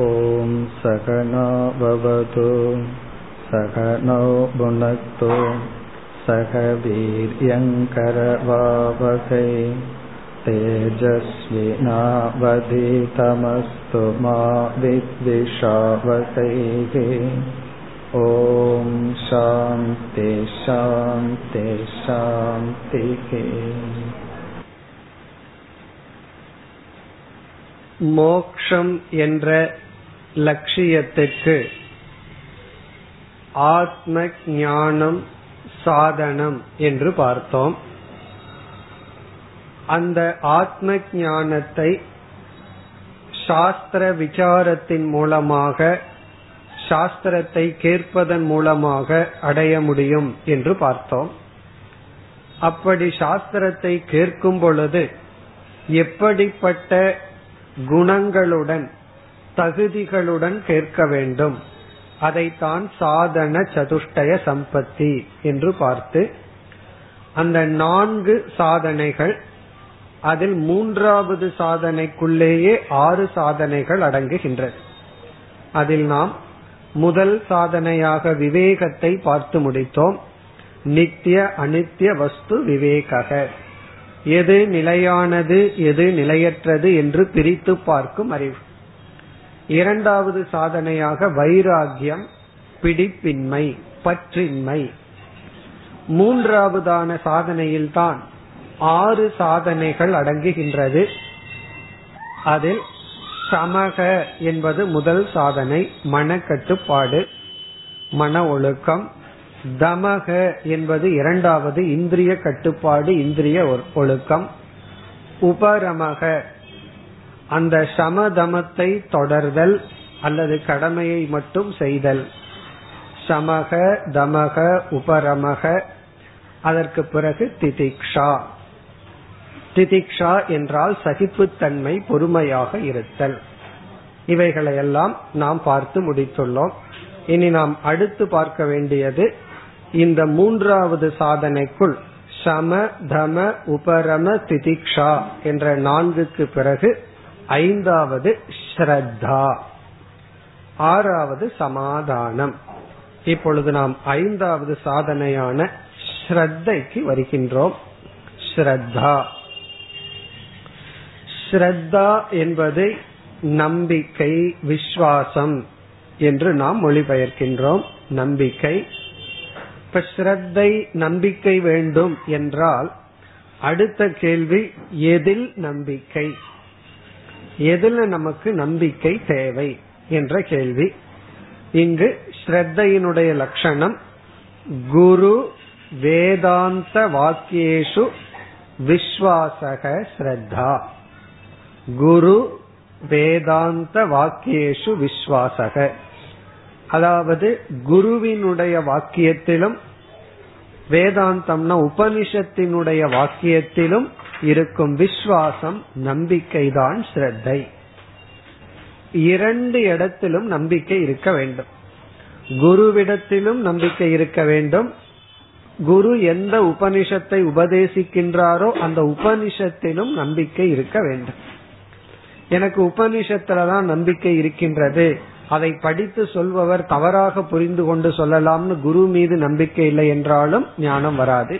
ॐ सहनाववतु सहनौ भुनक्तु सह वीर्यङ्करवावहै तेजस्विनावधितमस्तु मा विद्विषावहैः ॐ शान्ति शान्ति शान्तिः மோக்ஷம் என்ற லட்சியத்திற்கு ஆத்ம ஞானம் சாதனம் என்று பார்த்தோம். அந்த ஆத்ம ஞானத்தை சாஸ்திர விசாரத்தின் மூலமாக சாஸ்திரத்தை கேட்பதன் மூலமாக அடைய முடியும் என்று பார்த்தோம். அப்படி சாஸ்திரத்தை கேட்கும் பொழுது எப்படிப்பட்ட குணங்களுடன் தகுதிகளுடன் கேட்க வேண்டும். அதைத்தான் சாதன சதுஷ்டய சம்பத்தி என்று பார்த்து அந்த நான்கு சாதனைகள் அதில் மூன்றாவது சாதனைக்குள்ளேயே ஆறு சாதனைகள் அடங்குகின்றது. அதில் நாம் முதல் சாதனையாக விவேகத்தை பார்த்து முடித்தோம். நித்திய அனித்திய வஸ்து விவேக எது நிலையானது எது நிலையற்றது என்று பிரித்து பார்க்கும் அறிவு. இரண்டாவது சாதனையாக வைராகியம் பிடிப்பின்மை பற்றின்மை. மூன்றாவதான சாதனையில்தான் ஆறு சாதனைகள் அடங்குகின்றது. அதில் சமக என்பது முதல் சாதனை மனக்கட்டுப்பாடு மன ஒழுக்கம். தமக என்பது இரண்டாவது இந்திரிய கட்டுப்பாடு இந்திரிய ஒழுக்கம். உபரமக அந்த சமதமத்தை தொடர்தல் அல்லது கடமையை மட்டும் செய்தல். சமக தமக உபரமக. அதற்கு பிறகு திதிக்ஷா. திதிக்ஷா என்றால் சகிப்புத்தன்மை பொறுமையாக இருத்தல். இவைகளையெல்லாம் நாம் பார்த்து முடித்துள்ளோம். இனி நாம் அடுத்து பார்க்க வேண்டியது இந்த மூன்றாவது சாதனைக்குள் சம தம உபரம திதிக்ஷா என்ற நான்குக்கு பிறகு ஐந்தாவது ஸ்ரத்தா. ஆறாவது சமாதானம். இப்பொழுது நாம் ஐந்தாவது சாதனையான ஸ்ரத்தைக்கு வருகின்றோம். ஸ்ரத்தா. ஸ்ரத்தா என்பது நம்பிக்கை விஸ்வாசம் என்று நாம் மொழிபெயர்க்கின்றோம். நம்பிக்கை. இப்ப ஸ்ரத்தை நம்பிக்கை வேண்டும் என்றால் அடுத்த கேள்வி எதில் நம்பிக்கை? எதில் நமக்கு நம்பிக்கை தேவை என்ற கேள்வி. இங்கு ஸ்ரத்தையினுடைய லட்சணம் குரு வேதாந்த வாக்கியேஷு விஸ்வாசக ஸ்ரத்தா. குரு வேதாந்த வாக்கியேஷு விஸ்வாசக. அதாவது குருவினுடைய வாக்கியத்திலும் வேதாந்தம்னா உபனிஷத்தினுடைய வாக்கியத்திலும் இருக்கும் விஸ்வாசம் நம்பிக்கைதான் ஸ்ரத்தை. இரண்டு இடத்திலும் நம்பிக்கை இருக்க வேண்டும். குருவிடத்திலும் நம்பிக்கை இருக்க வேண்டும். குரு எந்த உபனிஷத்தை உபதேசிக்கின்றாரோ அந்த உபனிஷத்திலும் நம்பிக்கை இருக்க வேண்டும். எனக்கு உபனிஷத்துலதான் நம்பிக்கை இருக்கின்றது. அதை படித்து சொல்பவர் தவறாக புரிந்து கொண்டு சொல்லலாம்னு குரு மீது நம்பிக்கை இல்லை என்றாலும் ஞானம் வராது.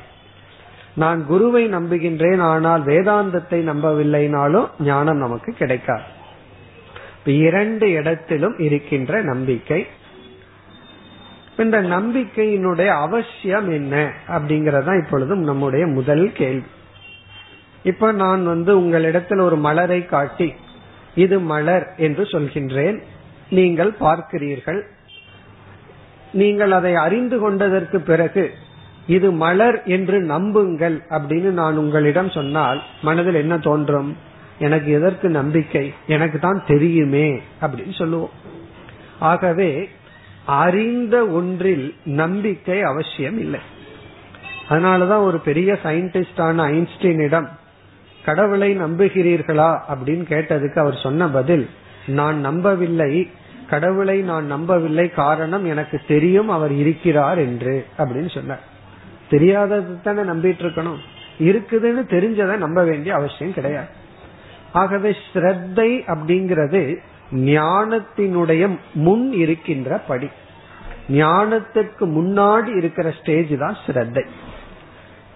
நான் குருவை நம்புகின்றேன் ஆனால் வேதாந்தத்தை நம்பவில்லைனாலும் ஞானம் நமக்கு கிடைக்காது. இரண்டு இடத்திலும் இருக்கின்ற நம்பிக்கை. இந்த நம்பிக்கையினுடைய அவசியம் என்ன அப்படிங்கறதா இப்பொழுதும் நம்முடைய முதல் கேள்வி. இப்ப நான் வந்து உங்களிடத்தில் ஒரு மலரை காட்டி இது மலர் என்று சொல்கின்றேன். நீங்கள் பார்க்கிறீர்கள். நீங்கள் அதை அறிந்து கொண்டதற்கு பிறகு இது மலர் என்று நம்புங்கள் அப்படின்னு நான் உங்களிடம் சொன்னால் மனதில் என்ன தோன்றும்? எனக்கு எதற்கு நம்பிக்கை? எனக்கு தான் தெரியுமே அப்படின்னு சொல்லுவோம். ஆகவே அறிந்த ஒன்றில் நம்பிக்கை அவசியம் இல்லை. அதனாலதான் ஒரு பெரிய சயின்டிஸ்டான ஐன்ஸ்டீனிடம் கடவுளை நம்புகிறீர்களா? அப்படின்னு கேட்டதுக்கு அவர் சொன்ன பதில் நான் நம்பவில்லை. கடவுளை நான் நம்பவில்லை. காரணம் எனக்கு தெரியும். அவர் இருக்கிறார் என்று அப்படின்னு சொன்னார். தெரியாதது தானே நம்பிட்டு இருக்கணும். இருக்குதுன்னு தெரிஞ்சதை நம்ப வேண்டிய அவசியம் கிடையாது. ஆகவே ஸ்ரத்தை அப்படிங்கிறது ஞானத்தினுடைய முன் இருக்கின்ற படி. ஞானத்துக்கு முன்னாடி இருக்கிற ஸ்டேஜ் தான் ஸ்ரத்தை.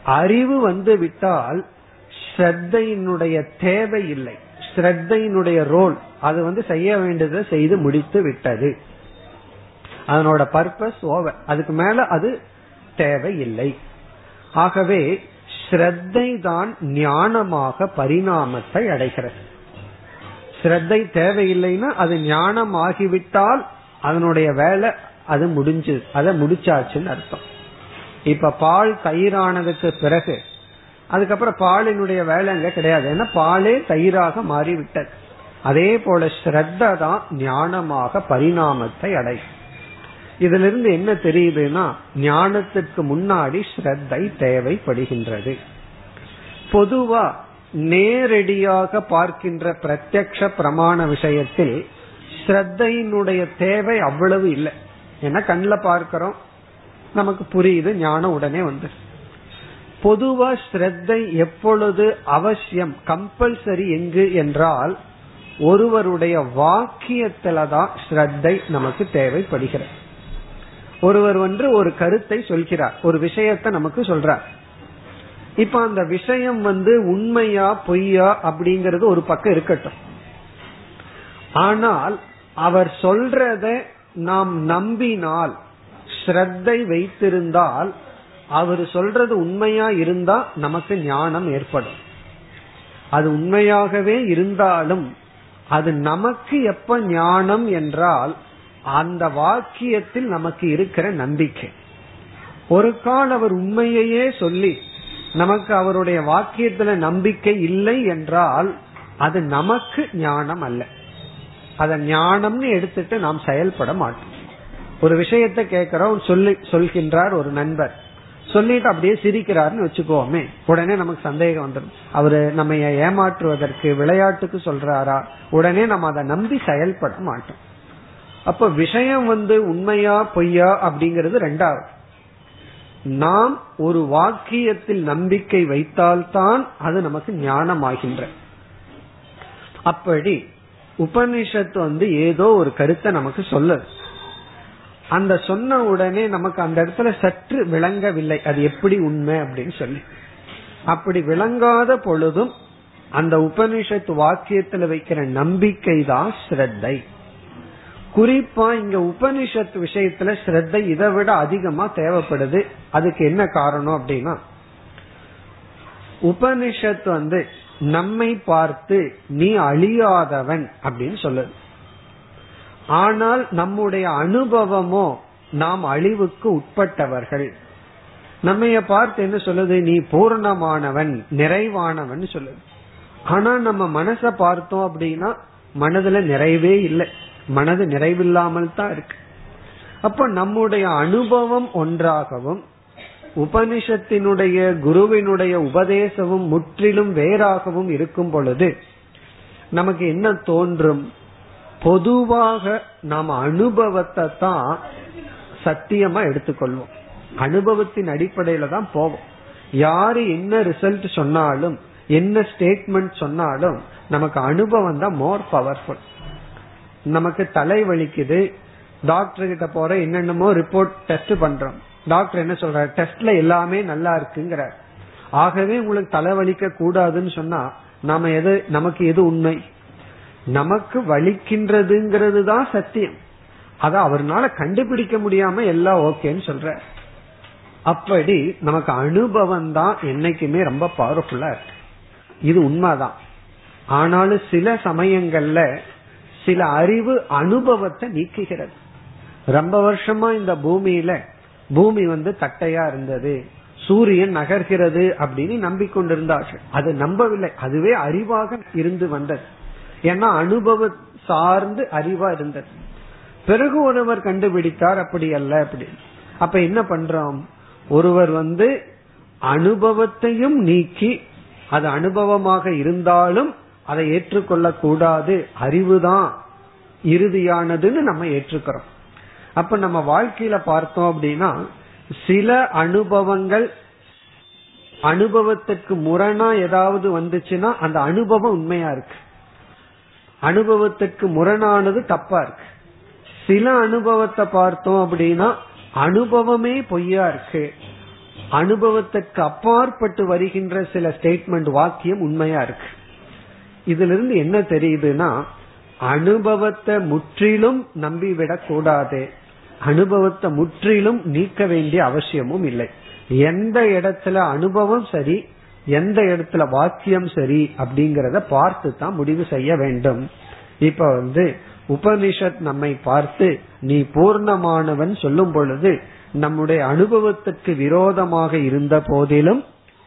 அறிவு வந்து விட்டால் ஸ்ரத்தையினுடைய தேவை இல்லை. ஸ்ரத்தையினுடைய ரோல் அது வந்து செய்ய வேண்டியதை செய்து முடித்து விட்டது. அதனோட பர்பஸ் ஓவர் அதுக்கு மேல அது தேவையில்லை. ஆகவே ஸ்ரத்தை தான் ஞானமாக பரிணாமத்தை அடைகிறது. ஸ்ரத்தை தேவையில்லைன்னா அது ஞானம் ஆகிவிட்டால் அதனுடைய வேலை அது முடிஞ்சு அதை முடிச்சாச்சுன்னு அர்த்தம். இப்ப பால் தயிரானதுக்கு பிறகு அதுக்கப்புறம் பாலினுடைய வேலைங்க கிடையாது. ஏன்னா பாலே தயிராக மாறிவிட்டது. அதே போல ஸ்ரத்த தான் ஞானமாக பரிணாமத்தை அடையும். இதுல இருந்து என்ன தெரியுதுன்னா ஞானத்திற்கு முன்னாடி ஸ்ரத்தை தேவைப்படுகின்றது. பொதுவா நேரடியாக பார்க்கின்ற பிரத்யக்ஷ பிரமாண விஷயத்தில் ஸ்ரத்தையினுடைய தேவை அவ்வளவு இல்லை. ஏன்னா கண்ணில் பார்க்கிறோம் நமக்கு புரியுது ஞானம் உடனே வந்து பொதுவா ஸ்ரத்தை எப்பொழுது அவசியம் கம்பல்சரி எங்கு என்றால் ஒருவருடைய வாக்கியத்துல தான் ஸ்ரத்தை நமக்கு தேவைப்படுகிறது. ஒருவர் வந்து ஒரு கருத்தை சொல்கிறார் ஒரு விஷயத்தை நமக்கு சொல்றார். இப்ப அந்த விஷயம் வந்து உண்மையா பொய்யா அப்படிங்கறது ஒரு பக்கம் இருக்கட்டும். ஆனால் அவர் சொல்றத நாம் நம்பினால் ஸ்ரத்தை வைத்திருந்தால் அவர் சொல்றது உண்மையா இருந்தா நமக்கு ஞானம் ஏற்படும். அது உண்மையாகவே இருந்தாலும் அது நமக்கு எப்ப ஞானம் என்றால் அந்த வாக்கியத்தில் நமக்கு இருக்கிற நம்பிக்கை. ஒரு கால் அவர் உண்மையையே சொல்லி நமக்கு அவருடைய வாக்கியத்துல நம்பிக்கை இல்லை என்றால் அது நமக்கு ஞானம் அல்ல. அத ஞானம்னு எடுத்துட்டு நாம் செயல்பட மாட்டோம். ஒரு விஷயத்தை கேட்கிறோம் சொல்லி சொல்கின்றார் ஒரு நண்பர். சொல்லிட்டு அப்படியே சிரிக்கிறாருன்னு வச்சுக்கோமே உடனே நமக்கு சந்தேகம் வந்துடும். அவரு நம்ம ஏமாற்றுவதற்கு விளையாட்டுக்கு சொல்றாரா? உடனே நம்ம அதை நம்பி செயல்பட மாட்டோம். அப்ப விஷயம் வந்து உண்மையா பொய்யா அப்படிங்கிறது ரெண்டாவது நாம் ஒரு வாக்கியத்தில் நம்பிக்கை வைத்தால்தான் அது நமக்கு ஞானமாகின்ற. அப்படி உபனிஷத்து வந்து ஏதோ ஒரு கருத்தை நமக்கு சொல்லுது. அந்த சொன்ன உடனே நமக்கு அந்த இடத்துல சற்று விளங்கவில்லை. அது எப்படி உண்மை அப்படின்னு சொல்லி. அப்படி விளங்காத பொழுதும் அந்த உபனிஷத்து வாக்கியத்துல வைக்கிற நம்பிக்கை தான் ஸ்ரத்தை குறிப்பா இங்க உபனிஷத் விஷயத்துல ஸ்ரத்தை இதை விட அதிகமா தேவைப்படுது. அதுக்கு என்ன காரணம் அப்படின்னா உபனிஷத் வந்து நம்மை பார்த்து நீ அழியாதவன் அப்படின்னு சொல்லுது. ஆனால் நம்முடைய அனுபவமோ நாம் அழிவுக்கு உட்பட்டவர்கள். நம்மைய பார்த்து என்ன சொல்லுது? நீ பூர்ணமானவன் நிறைவானவன் சொல்லுது. ஆனா நம்ம மனச பார்த்தோம் அப்படின்னா மனதுல நிறைவே இல்லை. மனது நிறைவில்லாமல் தான் இருக்கு. அப்ப நம்முடைய அனுபவம் ஒன்றாகவும் உபனிஷத்தினுடைய குருவினுடைய உபதேசமும் முற்றிலும் வேறாகவும் இருக்கும் பொழுது நமக்கு என்ன தோன்றும்? பொதுவாக நாம் அனுபவத்தை தான் சத்தியமா எடுத்துக்கொள்வோம். அனுபவத்தின் அடிப்படையில தான் போவோம். யாரு என்ன ரிசல்ட் சொன்னாலும் என்ன ஸ்டேட்மெண்ட் சொன்னாலும் நமக்கு அனுபவம் தான் மோர் பவர்ஃபுல் நமக்கு தலை வலிக்குது. டாக்டர் கிட்ட போற என்னென்னமோ ரிப்போர்ட் டெஸ்ட் பண்றோம். டாக்டர் என்ன சொல்ற டெஸ்ட்ல எல்லாமே நல்லா இருக்குங்கிற ஆகவே உங்களுக்கு தலைவலிக்க கூடாதுன்னு சொன்னா நாம எது நமக்கு எது உண்மை? நமக்கு வலிக்கின்றதுங்கிறது தான் சத்தியம். அத அவர்னால கண்டுபிடிக்க முடியாம எல்லாம் ஓகேன்னு சொல்ற அப்படி நமக்கு அனுபவம் தான் என்னைக்குமே ரொம்ப பவர்ஃபுல்லா இருக்கு. இது உண்மைதான். ஆனாலும் சில சமயங்கள்ல சில அறிவு அனுபவத்தை நீக்குகிறது. ரொம்ப வருஷமா இந்த பூமியில பூமி வந்து தட்டையா இருந்தது. சூரியன் நகர்கிறது அப்படின்னு நம்பிக்கொண்டிருந்தார்கள். அது நம்பவில்லை. அதுவே அறிவாக இருந்து வந்தது. ஏன்னா அனுபவ சார்ந்து அறிவா இருந்தது. பிறகு ஒருவர் கண்டுபிடித்தார் அப்படி அல்ல அப்படி. அப்ப என்ன பண்றோம்? ஒருவர் வந்து அனுபவத்தையும் நீக்கி அது அனுபவமாக இருந்தாலும் அதை ஏற்றுக்கொள்ள கூடாது அறிவுதான் இறுதியானதுன்னு நம்ம ஏற்றுக்கிறோம். அப்ப நம்ம வாழ்க்கையில பார்த்தோம் அப்படின்னா சில அனுபவங்கள் அனுபவத்துக்கு முரணா ஏதாவது வந்துச்சுன்னா அந்த அனுபவம் உண்மையா இருக்கு. அனுபவத்துக்கு முரணானது தப்பா இருக்கு. சில அனுபவத்தை பார்த்தோம் அப்படின்னா அனுபவமே பொய்யா இருக்கு. அனுபவத்துக்கு அப்பாற்பட்டு வருகின்ற சில ஸ்டேட்மெண்ட் வாக்கியம் உண்மையா இருக்கு. இதுல இருந்து என்ன தெரியுதுன்னா அனுபவத்தை முற்றிலும் நம்பிவிடக் கூடாது. அனுபவத்தை முற்றிலும் நீக்க வேண்டிய அவசியமும் இல்லை. எந்த இடத்துல அனுபவம் சரி எந்த இடத்துல வாக்கியம் சரி அப்படிங்கறத பார்த்து தான் முடிவு செய்ய வேண்டும். இப்ப வந்து உபனிஷத் நம்மை பார்த்து நீ பூர்ணமானவன் சொல்லும் பொழுது நம்முடைய அனுபவத்துக்கு விரோதமாக இருந்த போதிலும்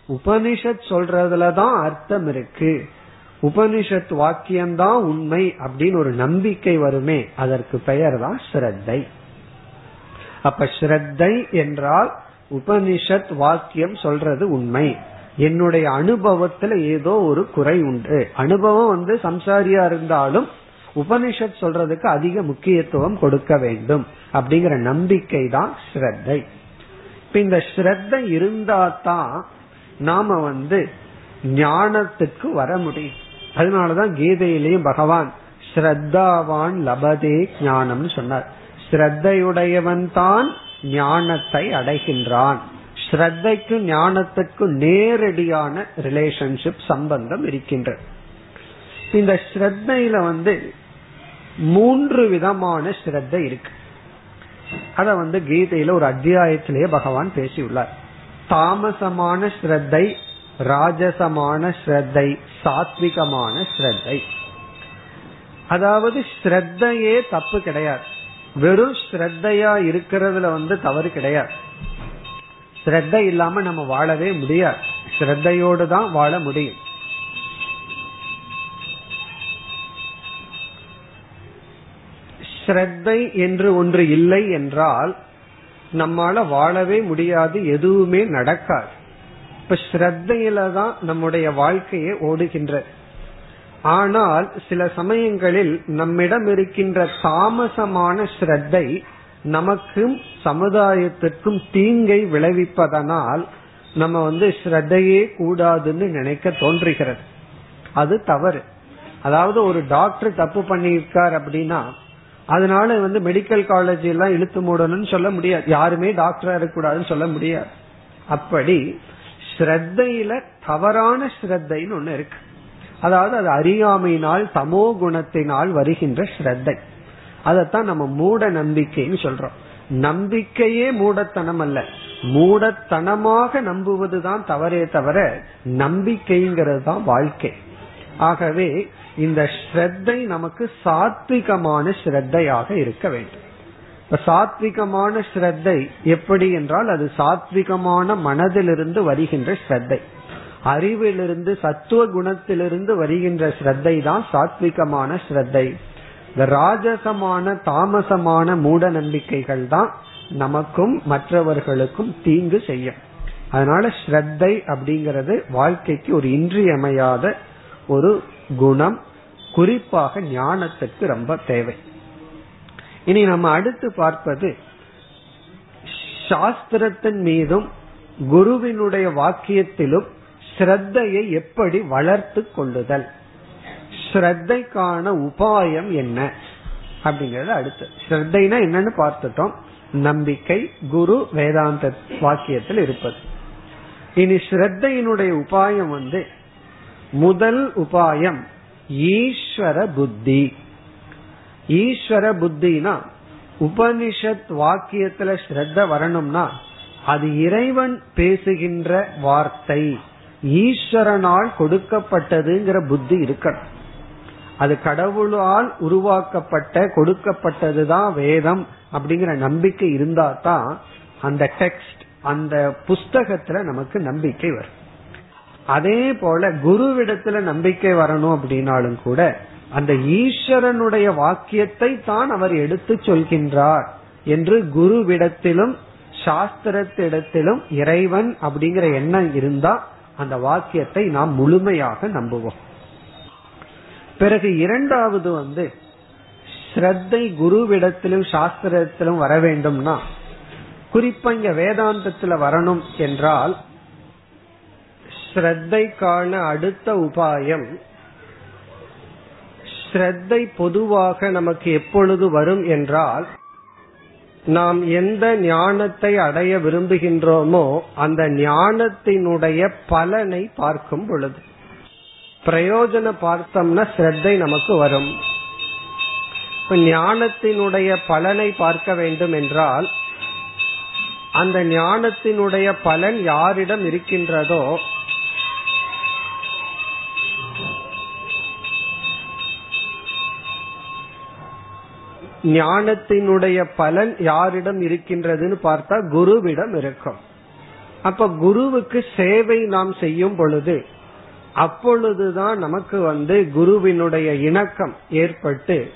உபனிஷத் சொல்றதுலதான் அர்த்தம் இருக்கு. உபனிஷத் வாக்கியம்தான் உண்மை அப்படின்னு ஒரு நம்பிக்கை வருமே அதற்கு பெயர் தான் ஸ்ரத்தை. அப்ப ஸ்ரத்தை என்றால் உபனிஷத் வாக்கியம் சொல்றது உண்மை. என்னுடைய அனுபவத்துல ஏதோ ஒரு குறை உண்டு. அனுபவம் வந்து சம்சாரியா இருந்தாலும் உபனிஷத் சொல்றதுக்கு அதிக முக்கியத்துவம் கொடுக்க வேண்டும் அப்படிங்கிற நம்பிக்கை தான் ஸ்ரத்தை. இப்ப இந்த ஸ்ரத்தை இருந்தா தான் நாம வந்து ஞானத்துக்கு வர முடியும். அதனாலதான் கீதையிலையும் பகவான் ஸ்ரத்தாவான் லபதே ஞானம்னு சொன்னார். ஸ்ரத்தையுடையவன் தான் ஞானத்தை அடைகின்றான். ஸ்ரத்தைக்கும் ஞானத்துக்கும் நேரடியான ரிலேஷன்ஷிப் சம்பந்தம் இருக்கின்றது இந்த ஸ்ரத்தையில வந்து மூன்று விதமான ஸ்ரத்தை இருக்கு. அத வந்து கீதையில ஒரு அத்தியாயத்திலேயே பகவான் பேசியுள்ளார். தாமசமான ஸ்ரத்தை ராஜசமான ஸ்ரத்தை சாத்விகமான ஸ்ரத்தை. அதாவது ஸ்ரத்தையே தப்பு கிடையாது. வெறும் ஸ்ரத்தையா இருக்கிறதுல வந்து தவறு கிடையாது. ஸ்ரத்தை இல்லாம நம்ம வாழவே முடியாது. ஸ்ரத்தையோடு தான் வாழ முடியும். ஸ்ரத்தை என்று ஒன்று இல்லை என்றால் நம்மால வாழவே முடியாது எதுவுமே நடக்காது. இப்ப ஸ்ரத்தையில தான் நம்முடைய வாழ்க்கையை ஓடுகின்றது ஆனால் சில சமயங்களில் நம்மிடம் இருக்கின்ற தாமசமான ஸ்ரத்தை நமக்கும் சமுதாயத்திற்கும் தீங்கை விளைவிப்பதனால் நம்ம வந்து ஸ்ரத்தையே கூடாதுன்னு நினைக்க தோன்றுகிறது. அது தவறு. அதாவது ஒரு டாக்டர் தப்பு பண்ணியிருக்கார் அப்படின்னா அதனால வந்து மெடிக்கல் காலேஜ் எல்லாம் இழுத்து மூடணும்னு சொல்ல முடியாது. யாருமே டாக்டரா இருக்கக்கூடாதுன்னு சொல்ல முடியாது. அப்படி ஸ்ரத்தையில தவறான ஸ்ரத்தைன்னு ஒண்ணு இருக்கு. அதாவது அது அறியாமையினால் தமோ குணத்தினால் வருகின்ற ஸ்ரத்தை. அதத்தான் நம்ம மூட நம்பிக்கைன்னு சொல்றோம். நம்பிக்கையே மூடத்தனம் அல்ல. மூடத்தனமாக நம்புவதுதான் தவறே தவிர நம்பிக்கைங்கிறது தான் வாழ்க்கை. ஆகவே இந்த ஸ்ரத்தை நமக்கு சாத்விகமான ஸ்ரத்தையாக இருக்க வேண்டும். சாத்விகமான ஸ்ரத்தை எப்படி என்றால் அது சாத்விகமான மனதிலிருந்து வருகின்ற ஸ்ரத்தை. அறிவிலிருந்து சத்துவ குணத்திலிருந்து வருகின்ற ஸ்ரத்தை தான் சாத்விகமான ஸ்ரத்தை. இந்த ராஜசமான தாமசமான மூட நம்பிக்கைகள் தான் நமக்கும் மற்றவர்களுக்கும் தீங்கு செய்யும். அதனால ஸ்ரத்தை அப்படிங்கிறது வாழ்க்கைக்கு ஒரு இன்றியமையாத ஒரு குணம் குறிப்பாக ஞானத்துக்கு ரொம்ப தேவை. இனி நம்ம அடுத்து பார்ப்பது சாஸ்திரத்தின் மீதும் குருவினுடைய வாக்கியத்திலும் ஸ்ரத்தையை எப்படி வளர்த்து கொள்ளுதல்? ஸ்ரத்தைக்கான உபாயம் என்ன? அப்படிங்கறது அடுத்து. ஸ்ரத்தைனா என்னன்னு பார்த்துட்டோம். நம்பிக்கை குரு வேதாந்த வாக்கியத்தில் இருப்பது. இனி ஸ்ரத்தையினுடைய உபாயம் வந்து முதல் உபாயம் ஈஸ்வர புத்தி. ஈஸ்வர புத்தினா உபனிஷத் வாக்கியத்துல ஸ்ரத்த வரணும்னா அது இறைவன் பேசுகின்ற வார்த்தை. ஈஸ்வரனால் கொடுக்கப்பட்டதுங்கிற புத்தி இருக்கணும். அது கடவுளால் உருவாக்கப்பட்ட கொடுக்கப்பட்டதுதான் வேதம் அப்படிங்கிற நம்பிக்கை இருந்தா தான் அந்த டெக்ஸ்ட் அந்த புஸ்தகத்துல நமக்கு நம்பிக்கை வரும். அதே போல குருவிடத்துல நம்பிக்கை வரணும் அப்படின்னாலும் கூட அந்த ஈஸ்வரனுடைய வாக்கியத்தை தான் அவர் எடுத்து சொல்கின்றார் என்று குருவிடத்திலும் சாஸ்திரத்திடத்திலும் இறைவன் அப்படிங்கிற எண்ணம் இருந்தா அந்த வாக்கியத்தை நாம் முழுமையாக நம்புவோம். பிறகு இரண்டாவது வந்து ஸ்ரத்தை குருவிடத்திலும் சாஸ்திரத்திலும் வர வேண்டும்னா குறிப்பா இங்க வேதாந்தத்துல வரணும் என்றால் ஸ்ரத்தைக்கான அடுத்த உபாயம் ஸ்ரத்தை பொதுவாக நமக்கு எப்பொழுது வரும் என்றால் நாம் எந்த ஞானத்தை அடைய விரும்புகின்றோமோ அந்த ஞானத்தினுடைய பலனை பார்க்கும் பொழுது. பிரயோஜன பார்த்தோம்னா ஸ்ரத்தை நமக்கு வரும். இப்ப ஞானத்தினுடைய பலனை பார்க்க வேண்டும் என்றால் அந்த ஞானத்தினுடைய பலன் யாரிடம் இருக்கின்றதோ ஞானத்தினுடைய பலன் யாரிடம் இருக்கின்றதுன்னு பார்த்தா குருவிடம் இருக்கும். அப்ப குருவுக்கு சேவை நாம் செய்யும் பொழுது அப்பொழுதுதான் நமக்கு வந்து குருவினுடைய இணக்கம் ஏற்பட்டு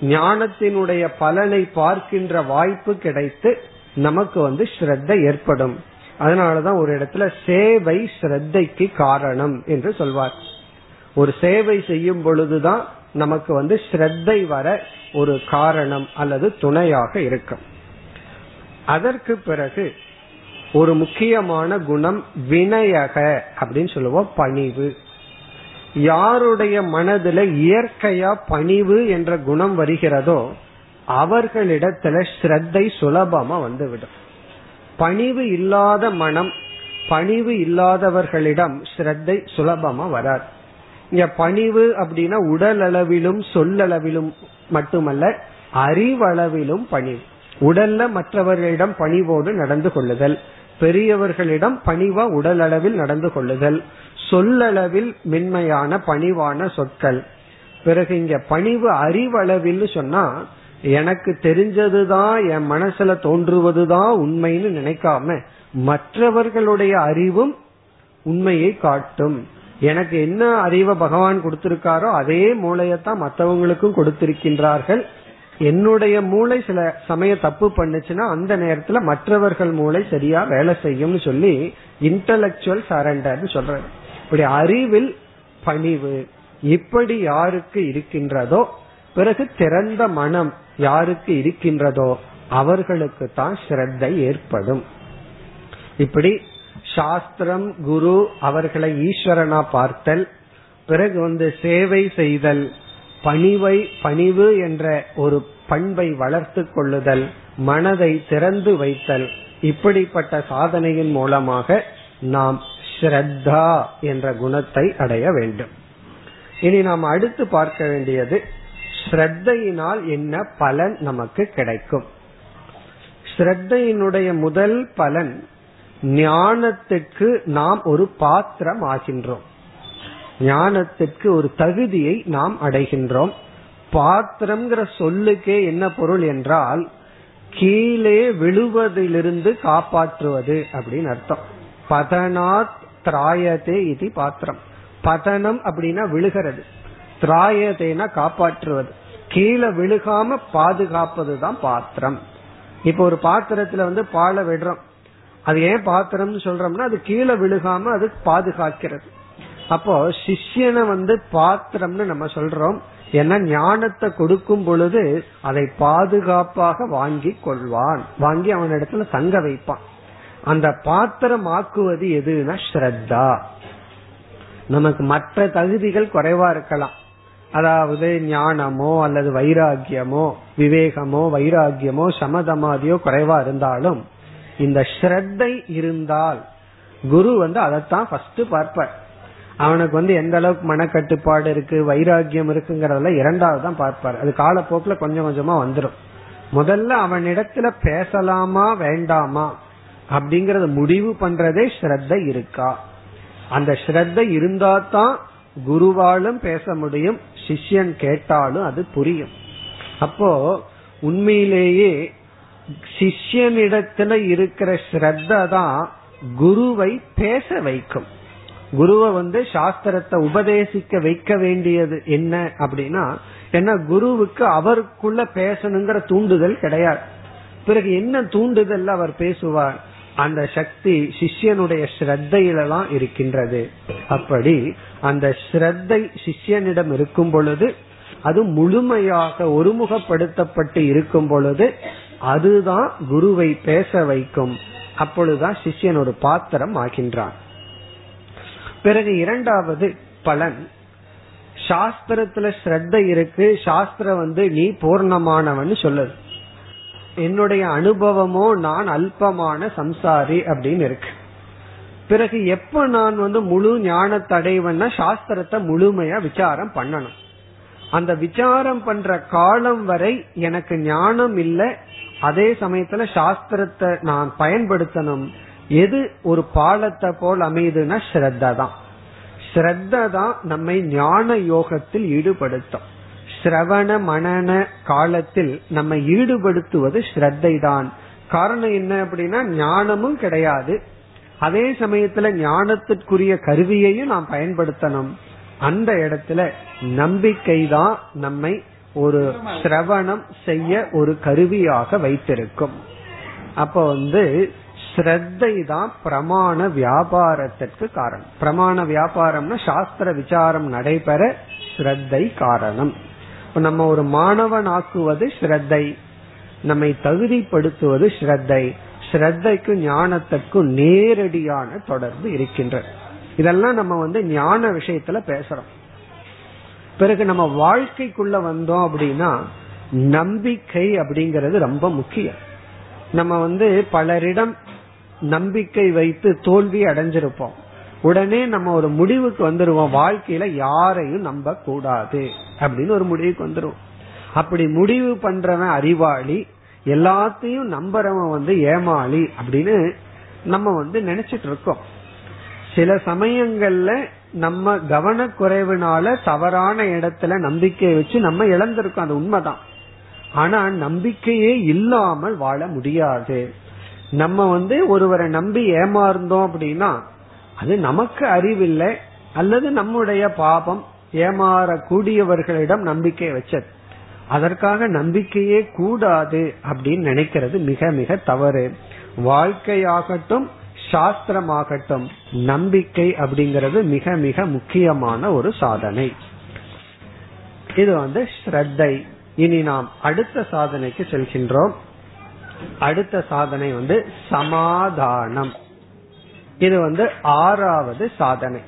ஞானத்தினுடைய பலனை பார்க்கின்ற வாய்ப்பு கிடைத்து நமக்கு வந்து ஸ்ரத்த ஏற்படும். அதனாலதான் ஒரு இடத்துல சேவை ஸ்ரத்தைக்கு காரணம் என்று சொல்வார். ஒரு சேவை செய்யும் பொழுதுதான் நமக்கு வந்து ஸ்ரத்தை வர ஒரு காரணம் அல்லது துணையாக இருக்கும். அதற்கு பிறகு ஒரு முக்கியமான குணம் வினயக அப்படின்னு சொல்லுவோம் பணிவு. யாருடைய மனதுல இயற்கையா பணிவு என்ற குணம் வருகிறதோ அவர்களிடத்துல ஸ்ரத்தை சுலபமா வந்துவிடும். பணிவு இல்லாத மனம் பணிவு இல்லாதவர்களிடம் ஸ்ரத்தை சுலபமா வராது. இங்க பணிவு அப்படின்னா உடல் அளவிலும் சொல்லளவிலும் மட்டுமல்ல அறிவளவிலும் பணிவு. உடல்ல மற்றவர்களிடம் பணிவோடு நடந்து கொள்ளுதல். பெரியவர்களிடம் பணிவா உடல் அளவில் நடந்து கொள்ளுதல். சொல்லளவில் மென்மையான பணிவான சொற்கள். பிறகு இங்க பணிவு அறிவளவில் சொன்னா எனக்கு தெரிஞ்சதுதான் என் மனசுல தோன்றுவதுதான் உண்மைன்னு நினைக்காம மற்றவர்களுடைய அறிவும் உண்மையை காட்டும். எனக்கு என்ன அறிவை பகவான் கொடுத்திருக்காரோ அதே மூளையத்தான் மற்றவங்களுக்கும் கொடுத்திருக்கின்றார்கள். என்னுடைய மூளை சில சமயம் தப்பு பண்ணுச்சுன்னா அந்த நேரத்துல மற்றவர்கள் மூளை சரியா வேலை செய்யும்னு சொல்லி இன்டலக்சுவல் சரண்டர்னு சொல்றது இப்படி அறிவில் பணிவு இப்படி யாருக்கு இருக்கின்றதோ பிறகு திறந்த மனம் யாருக்கு இருக்கின்றதோ அவர்களுக்கு தான் ஸ்ரத்தை ஏற்படும். இப்படி சாஸ்திரம் குரு அவர்களை ஈஸ்வரனா பார்த்தல் பிறகு வந்து சேவை செய்தல் பணிவை பணிவு என்ற ஒரு பண்பை வளர்த்து கொள்ளுதல் மனதை திறந்து வைத்தல் இப்படிப்பட்ட சாதனையின் மூலமாக நாம் ஸ்ரத்தா என்ற குணத்தை அடைய வேண்டும். இனி நாம் அடுத்து பார்க்க வேண்டியது ஸ்ரத்தையினால் என்ன பலன் நமக்கு கிடைக்கும்? ஸ்ரத்தையினுடைய முதல் பலன் ஞானத்துக்கு நாம் ஒரு பாத்திரம் ஆகின்றோம் ஞானத்துக்கு ஒரு தகுதியை நாம் அடைகின்றோம். பாத்திரம்ங்கிற சொல்லுக்கே என்ன பொருள் என்றால் கீழே விழுவதிலிருந்து காப்பாற்றுவது அப்படின்னு அர்த்தம். பதனாத் திராயதே இது பாத்திரம். பதனம் அப்படின்னா விழுகிறது. திராயதேனா காப்பாற்றுவது. கீழே விழுகாம பாதுகாப்பது தான் பாத்திரம். இப்ப ஒரு பாத்திரத்துல வந்து பாலை விடுறோம். அது ஏன் பாத்திரம்னு சொல்றோம்னா அது கீழே விழுகாம அது பாதுகாக்கிறது. அப்போ சிஷ்யனை வந்து பாத்திரம்னு நம்ம சொல்றோம். ஏன்னா ஞானத்தை கொடுக்கும் பொழுது அதை பாதுகாப்பாக வாங்கி கொள்வான். வாங்கி அவன் இடத்துல தங்க வைப்பான். அந்த பாத்திரம் ஆக்குவது எதுனா ஸ்ரத்தா. நமக்கு மற்ற தகுதிகள் குறைவா இருக்கலாம். அதாவது ஞானமோ அல்லது வைராகியமோ விவேகமோ வைராகியமோ சமதமாதியோ குறைவா இருந்தாலும் இந்த ஸ்ரத்தை இருந்தால் குரு வந்து அதைத்தான் ஃபர்ஸ்ட் பார்ப்பார். அவனுக்கு வந்து எந்த அளவுக்கு மனக்கட்டுப்பாடு இருக்கு வைராகியம் இருக்குங்கறதெல்லாம் இரண்டாவது தான் பார்ப்பார். அது காலப்போக்கில் கொஞ்சம் கொஞ்சமா வந்துடும் முதல்ல அவனிடத்துல பேசலாமா வேண்டாமா அப்படிங்கறத முடிவு பண்றதே ஸ்ரத்த இருக்கா? அந்த ஸ்ரத்த இருந்தா தான் குருவாலும் பேச முடியும் சிஷ்யன் கேட்டாலும் அது புரியும். அப்போ உண்மையிலேயே சிஷ்யனிடத்துல இருக்கிற ஸ்ரத்த தான் குருவை பேச வைக்கும். குருவை வந்து சாஸ்திரத்தை உபதேசிக்க வைக்க வேண்டியது என்ன அப்படின்னா ஏன்னா குருவுக்கு அவருக்குள்ள பேசணுங்கிற தூண்டுதல் கிடையாது. பிறகு என்ன தூண்டுதல் அவர் பேசுவார்? அந்த சக்தி சிஷ்யனுடைய ஸ்ரத்தையில தான் இருக்கின்றது. அப்படி அந்த ஸ்ரத்தை சிஷ்யனிடம் இருக்கும் பொழுது அது முழுமையாக ஒருமுகப்படுத்தப்பட்டு இருக்கும் பொழுது அதுதான் குருவை பேச வைக்கும். அப்பொழுதுதான் சிஷ்யன் ஒரு பாத்திரம் ஆகின்றான். பிறகு இரண்டாவது பலன். சாஸ்திரத்துல ஸ்ரத்த இருக்கு. சாஸ்திரம் வந்து நீ பூர்ணமானவன் சொல்லுது என்னுடைய அனுபவமோ நான் அல்பமான சம்சாரி அப்படின்னு இருக்கு. பிறகு எப்ப நான் வந்து முழு ஞானத்தை அடைவன்னா சாஸ்திரத்தை முழுமையா விசாரம் பண்ணணும். அந்த விசாரம் பண்ற காலம் வரை எனக்கு ஞானம் இல்லை. அதே சமயத்துல சாஸ்திரத்தை நான் பயன்படுத்தணும். எது ஒரு பாலத்தை போல் அமையுதுன்னா ஸ்ரத்த தான். ஸ்ரத்த தான் நம்மை ஞான யோகத்தில் ஈடுபடுத்தும். சிரவண மனன காலத்தில் நம்ம ஈடுபடுத்துவது ஸ்ரத்தை தான். காரணம் என்ன அப்படின்னா ஞானமும் கிடையாது. அதே சமயத்துல ஞானத்திற்குரிய கருவியையும் நாம் பயன்படுத்தணும். அந்த இடத்துல நம்பிக்கை தான் நம்மை ஒரு சிரவணம் செய்ய ஒரு கருவியாக வைத்திருக்கும். அப்ப வந்து ஸ்ரத்தை தான் பிரமாண வியாபாரத்திற்கு காரணம். பிரமாண வியாபாரம்னா சாஸ்திர விசாரம் நடைபெற ஸ்ரத்தை காரணம். நம்ம ஒரு மாணவன் ஆக்குவது ஸ்ரத்தை. நம்மை தகுதிப்படுத்துவது ஸ்ரத்தை. ஸ்ரத்தைக்கும் ஞானத்திற்கும் நேரடியான தொடர்பு இருக்கின்ற. இதெல்லாம் நம்ம வந்து ஞான விஷயத்துல பேசுறோம். பிறகு நம்ம வாழ்க்கைக்குள்ள வந்தோம் அப்படின்னா நம்பிக்கை அப்படிங்கறது ரொம்ப முக்கியம். நம்ம வந்து பலரிடம் நம்பிக்கை வைத்து தோல்வி அடைஞ்சிருப்போம். உடனே நம்ம ஒரு முடிவுக்கு வந்துருவோம். வாழ்க்கையில யாரையும் நம்ப கூடாது அப்படின்னு ஒரு முடிவுக்கு வந்துருவோம். அப்படி முடிவு பண்றவன் அறிவாளி எல்லாத்தையும் நம்புறவன் வந்து ஏமாளி அப்படின்னு நம்ம வந்து நினைச்சிட்டு இருக்கோம். சில சமயங்கள்ல நம்ம கவனக்குறைவுனால தவறான இடத்துல நம்பிக்கையை வச்சு நம்ம இழந்திருக்கோம். அது உண்மைதான். ஆனா நம்பிக்கையே இல்லாமல் வாழ முடியாது. நம்ம வந்து ஒருவரை நம்பி ஏமாறந்தோம் அப்படின்னா அது நமக்கு அறிவில்லை அல்லது நம்முடைய பாபம் ஏமாறக்கூடியவர்களிடம் நம்பிக்கை வச்சது. அதற்காக நம்பிக்கையே கூடாது அப்படின்னு நினைக்கிறது மிக மிக தவறு. வாழ்க்கையாகட்டும் சாஸ்திரமாகட்டும் நம்பிக்கை அப்படிங்கிறது மிக மிக முக்கியமான ஒரு சாதனை. இது வந்து ஸ்ரத்தை. இனி நாம் அடுத்த சாதனைக்கு செல்கின்றோம். அடுத்த சாதனை வந்து சமாதானம். இது வந்து ஆறாவது சாதனை.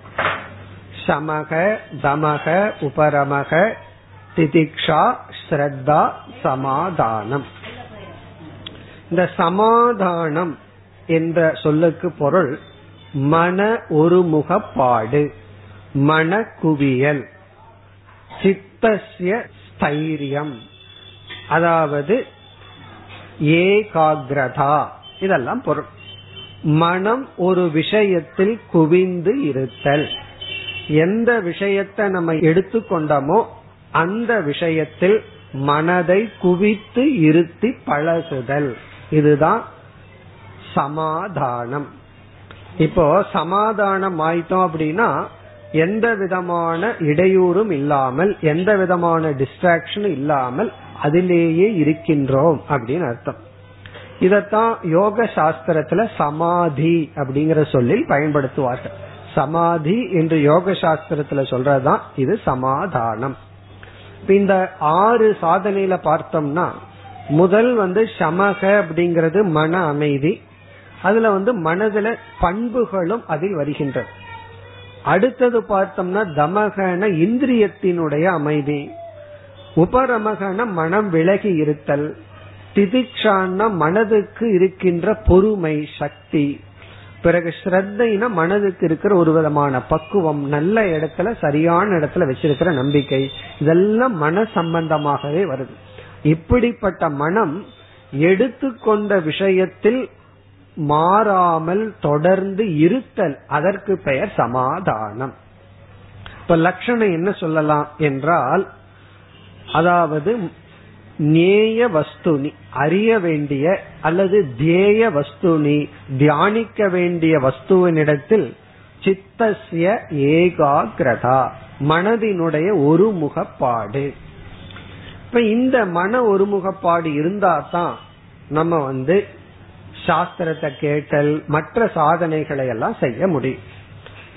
சமக தமக உபரமக திதிக்ஷா ஸ்ரத்தா சமாதானம். இந்த சமாதானம் என்ற சொல்லுக்கு பொருள் மன ஒருமுகப்பாடு மன குவியல் சித்தசிய ஸ்தைரியம் அதாவது ஏகாகிரதா இதெல்லாம் பொருள். மனம் ஒரு விஷயத்தில் குவிந்து இருத்தல். எந்த விஷயத்தை நம்ம எடுத்துக்கொண்டோமோ அந்த விஷயத்தில் மனதை குவித்து இருத்தி பழகுதல். இதுதான் சமாதானம். இப்போ சமாதானம் ஆயிட்டோம் அப்படின்னா எந்த விதமான இடையூறும் இல்லாமல் எந்த விதமான டிஸ்ட்ராக்ஷனும் இல்லாமல் அதிலேயே இருக்கின்றோம் அப்படின்னு அர்த்தம். இதத்தான் யோக சாஸ்திரத்துல சமாதி அப்படிங்கிற சொல்லில் பயன்படுத்துவார்கள். சமாதி என்று யோக சாஸ்திரத்துல சொல்றதுதான் இது சமாதானம். இந்த ஆறு சாதனையில பார்த்தோம்னா முதல் வந்து சமக அப்படிங்கிறது மன அமைதி அதுல வந்து மனதுல பண்புகளும் அதில் வருகின்றது அடுத்தது பார்த்தோம்னா தமகன இந்திரியத்தினுடைய அமைதி. உபரமகன மனம் விலகி இருத்தல். திதிக்ஷான்னா மனதுக்கு இருக்கின்ற பொறுமை சக்தி. பிறகு ஸ்ரத்தைனா மனதுக்கு இருக்கிற ஒரு விதமான பக்குவம் நல்ல இடத்துல சரியான இடத்துல வச்சிருக்கிற நம்பிக்கை. இதெல்லாம் மன சம்பந்தமாகவே வருது. இப்படிப்பட்ட மனம் எடுத்துக்கொண்ட விஷயத்தில் மாறாமல் தொடர்ந்து இருத்தல். அதற்கு பெயர் சமாதானம். இப்ப லட்சணம் என்ன சொல்லலாம் என்றால் அதாவது நேய வஸ்துனி அறிய வேண்டிய அல்லது தேய வஸ்துனி தியானிக்க வேண்டிய வஸ்துவனிடத்தில் சித்தசிய ஏகாகிரதா மனதினுடைய ஒருமுகப்பாடு இப்ப இந்த மன ஒருமுகப்பாடு இருந்தா தான் நம்ம வந்து சாஸ்திரத்தை கேட்டல் மற்ற சாதனைகளை எல்லாம் செய்ய முடியும்.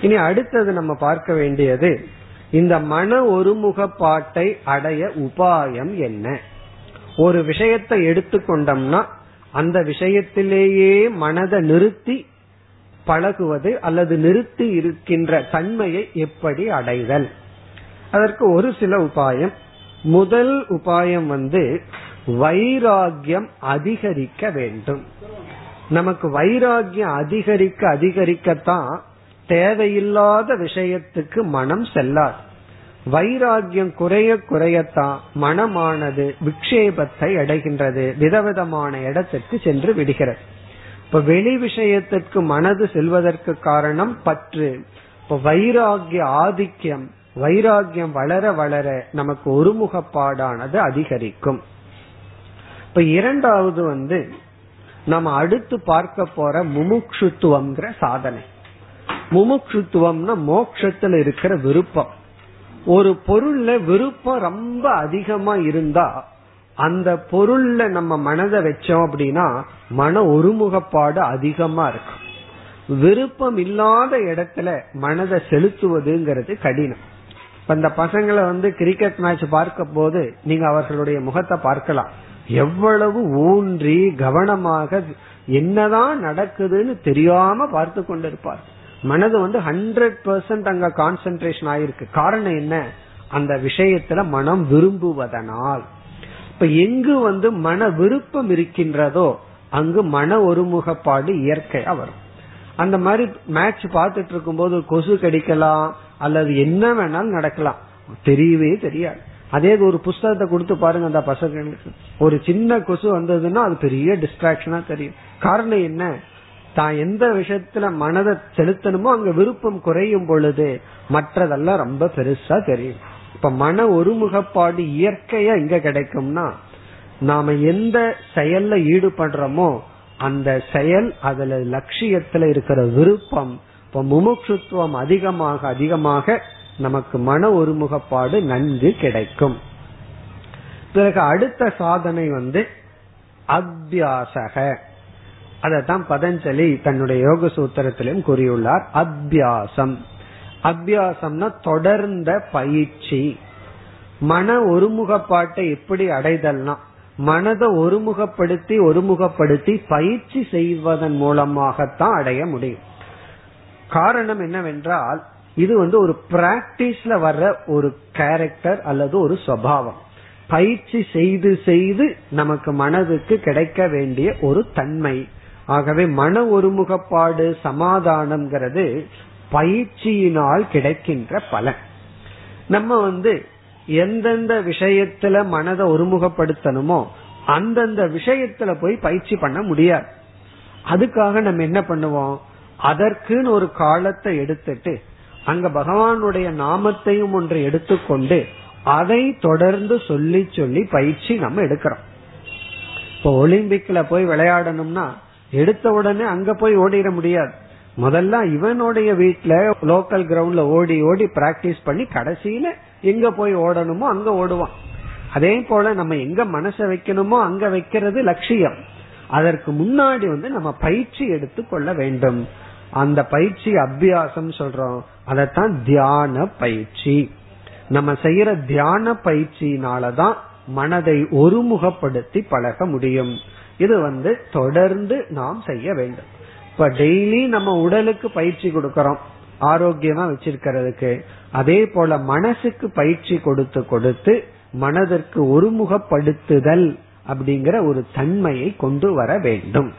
இனி அடுத்தது நம்ம பார்க்க வேண்டியது இந்த மன ஒருமுகப்பாட்டை அடைய உபாயம் என்ன? ஒரு விஷயத்தை எடுத்துக்கொண்டோம்னா அந்த விஷயத்திலேயே மனதை நிறுத்தி பழகுவது அல்லது நிறுத்தி இருக்கின்ற தன்மையை எப்படி அடைதல்? அதற்கு ஒரு சில உபாயம். முதல் உபாயம் வந்து வைராகியம் அதிகரிக்க வேண்டும். நமக்கு வைராகியம் அதிகரிக்க அதிகரிக்கத்தான் தேவையில்லாத விஷயத்துக்கு மனம் செல்லாது. வைராகியம் குறைய குறையத்தான் மனமானது விக்ஷேபத்தை அடைகின்றது விதவிதமான இடத்திற்கு சென்று விடுகிறது. இப்ப வெளி விஷயத்திற்கு மனது செல்வதற்கு காரணம் பற்று. இப்ப வைராகிய ஆதிக்கம் வைராகியம் வளர வளர நமக்கு ஒருமுகப்பாடானது அதிகரிக்கும். இப்ப இரண்டாவது வந்து நம்ம அடுத்து பார்க்க போற முமுக்ஷுத்துவம்ங்கிற சாதனை. முமுக்ஷுத்துவம்னா மோக்ஷத்துல இருக்கிற விருப்பம். ஒரு பொருள்ல விருப்பம் ரொம்ப அதிகமா இருந்தா அந்த பொருள்ல நம்ம மனதை வச்சோம் அப்படின்னா மன ஒருமுகப்பாடு அதிகமா இருக்கும். விருப்பம் இல்லாத இடத்துல மனதை செலுத்துவதுங்கிறது கடினம். அந்த பசங்களை வந்து கிரிக்கெட் மேட்ச் பார்க்க போது நீங்க அவர்களுடைய முகத்தை பார்க்கலாம். எவ்வளவு ஊன்றி கவனமாக என்னதான் நடக்குதுன்னு தெரியாம பார்த்து கொண்டிருப்பார். மனது வந்து ஹண்ட்ரட் பெர்சன்ட் அங்க கான்சென்ட்ரேஷன் ஆயிருக்கு. காரணம் என்ன? அந்த விஷயத்துல மனம் விரும்புவதனால். இப்ப எங்கு வந்து மன விருப்பம் இருக்கின்றதோ அங்கு மன ஒருமுகப்பாடு இயற்கையா வரும். அந்த மாதிரி மேட்ச் பார்த்துட்டு இருக்கும் போது கொசு கடிக்கலாம் அல்லது என்ன வேணாலும் நடக்கலாம். தெரியவே தெரியாது. அதே ஒரு புஸ்தகத்தை கொடுத்து பாருங்க அந்த பசங்களுக்கு ஒரு சின்ன கொசு வந்ததுன்னா அது பெரிய டிஸ்ட்ராக்ஷனா தெரியும். காரணம் என்ன? தான் எந்த விஷயத்துல மனதை செலுத்தணுமோ அங்க விருப்பம் குறையும் பொழுது மற்றதெல்லாம் ரொம்ப பெருசா தெரியும். இப்ப மன ஒருமுகப்பாடு இயற்கையா எங்க கிடைக்கும்னா நாம எந்த செயல்ல ஈடுபடுறோமோ அந்த செயல் அதுல லட்சியத்துல இருக்கிற விருப்பம் இப்ப முமுட்சுத்துவம் அதிகமாக அதிகமாக நமக்கு மன ஒருமுகப்பாடு நன்கு கிடைக்கும். பிறகு அடுத்த சாதனை வந்து அத்தியாசக அதத்தான் பதஞ்சலி தன்னுடைய யோக சூத்திரத்திலும் கூறியுள்ளார். அத்தியாசம் அத்தியாசம்னா தொடர்ந்த பயிற்சி. மன ஒருமுகப்பாட்டை எப்படி அடைதல்னா மனதை ஒருமுகப்படுத்தி ஒருமுகப்படுத்தி பயிற்சி செய்வதன் மூலமாகத்தான் அடைய முடியும். காரணம் என்னவென்றால் இது வந்து ஒரு பிராக்டிஸ்ல வர்ற ஒரு கேரக்டர் அல்லது ஒரு சுவாவம் பயிற்சி செய்து செய்து நமக்கு மனதுக்கு கிடைக்க வேண்டிய ஒரு தன்மை. ஆகவே மன ஒருமுகப்பாடு சமாதானம்ங்கிறது பயிற்சியினால் கிடைக்கின்ற பலன். நம்ம வந்து எந்தெந்த விஷயத்துல மனதை ஒருமுகப்படுத்தணுமோ அந்தந்த விஷயத்துல போய் பயிற்சி பண்ண முடியாது. அதுக்காக நம்ம என்ன பண்ணுவோம்? அதற்குன்னு ஒரு காலத்தை எடுத்துட்டு அங்க பகவானுடைய நாமத்தையும் ஒன்று எடுத்துக்கொண்டு அதை தொடர்ந்து சொல்லி சொல்லி பயிற்சி நம்ம எடுக்கிறோம். இப்போ ஒலிம்பிக்ல போய் விளையாடணும்னா எடுத்த உடனே அங்க போய் ஓடிட முடியாது. முதல்ல இவனுடைய வீட்டுல லோக்கல் கிரவுண்ட்ல ஓடி ஓடி பிராக்டிஸ் பண்ணி கடைசியில எங்க போய் ஓடணுமோ அங்க ஓடுவான். அதே போல நம்ம எங்க மனசை வைக்கணுமோ அங்க வைக்கிறது லட்சியம். அதற்கு முன்னாடி வந்து நம்ம பயிற்சி எடுத்து கொள்ள வேண்டும். அந்த பயிற்சி அபியாசம் சொல்றோம். அதத்தான் தியான பயிற்சி. நம்ம செய்யற தியான பயிற்சியினாலதான் மனதை ஒருமுகப்படுத்தி பழக முடியும். இது வந்து தொடர்ந்து நாம் செய்ய வேண்டும். இப்ப டெய்லி நம்ம உடலுக்கு பயிற்சி கொடுக்கறோம். ஆரோக்கியமா வச்சிருக்கிறதுக்கு. அதே போல மனசுக்கு பயிற்சி கொடுத்து கொடுத்து மனதிற்கு ஒருமுகப்படுத்துதல் அப்படிங்கிற ஒரு தன்மையை கொண்டு வர வேண்டும்.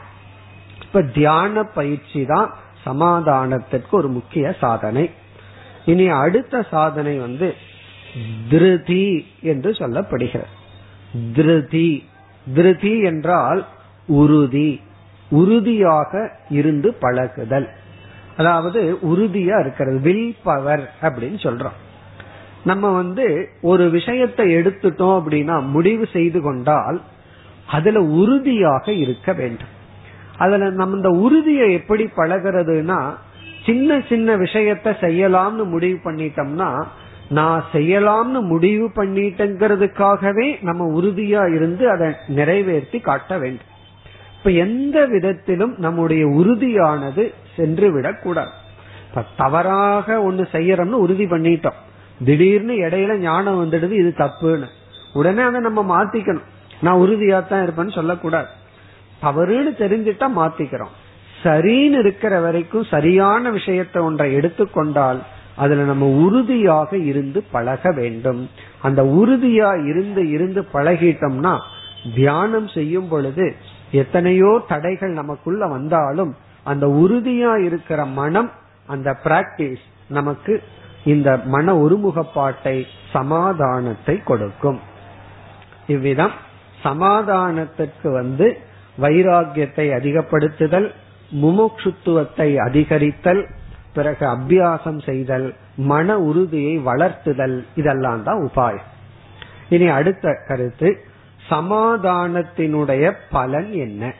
இப்ப தியான பயிற்சி தான் சமாதானத்திற்கு ஒரு முக்கிய சாதனை. இனி அடுத்த சாதனை வந்து திருதி என்று சொல்லப்படுகிறது. திருதி. திருதி என்றால் உறுதி. உறுதியாக இருந்து பழகுதல். அதாவது உறுதியா இருக்கிறது. வில் பவர் அப்படின்னு சொல்றோம். நம்ம வந்து ஒரு விஷயத்தை எடுத்துட்டோம் அப்படின்னா முடிவு செய்து கொண்டால் அதுல உறுதியாக இருக்க வேண்டும். அதுல நம்ம இந்த உறுதியை எப்படி பழகிறதுனா சின்ன சின்ன விஷயத்த செய்யலாம்னு முடிவு பண்ணிட்டோம்னா நான் செய்யலாம்னு முடிவு பண்ணிட்டேங்கிறதுக்காகவே நம்ம உறுதியா இருந்து அதை நிறைவேற்றி காட்ட வேண்டும். இப்ப எந்த விதத்திலும் நம்முடைய உறுதியானது சென்று விடக்கூடாது இப்ப தவறாக ஒண்ணு செய்யறோம்னு உறுதி பண்ணிட்டோம். திடீர்னு இடையில ஞானம் வந்துடுது இது தப்புன்னு. உடனே அதை நம்ம மாத்திக்கணும். நான் உறுதியா தான் இருப்பேன்னு சொல்லக்கூடாது. தவறுன்னு தெரிஞ்சுட்டா மாத்திக்கிறோம். சரின்னு இருக்கிற வரைக்கும் சரியான விஷயத்த ஒன்றை எடுத்துக்கொண்டால் அதுல நம்ம உறுதியாக இருந்து பழக வேண்டும். அந்த உறுதியா இருந்து இருந்து பழகிட்டோம்னா தியானம் செய்யும் பொழுது எத்தனையோ தடைகள் நமக்குள்ள வந்தாலும் அந்த உறுதியா இருக்கிற மனம் அந்த பிராக்டிஸ் நமக்கு இந்த மன ஒருமுகப்பாட்டை சமாதானத்தை கொடுக்கும். இவ்விதம் சமாதானத்திற்கு வந்து வைராகியத்தை அதிகப்படுத்துதல் முமுட்சுத்துவத்தை அதிகரித்தல் பிறகு அபியாசம் செய்தல் மன உறுதியை வளர்த்துதல் இதெல்லாம் தான் உபாயம். இனி அடுத்த கருத்து சமாதானத்தினுடைய பலன் என்ன?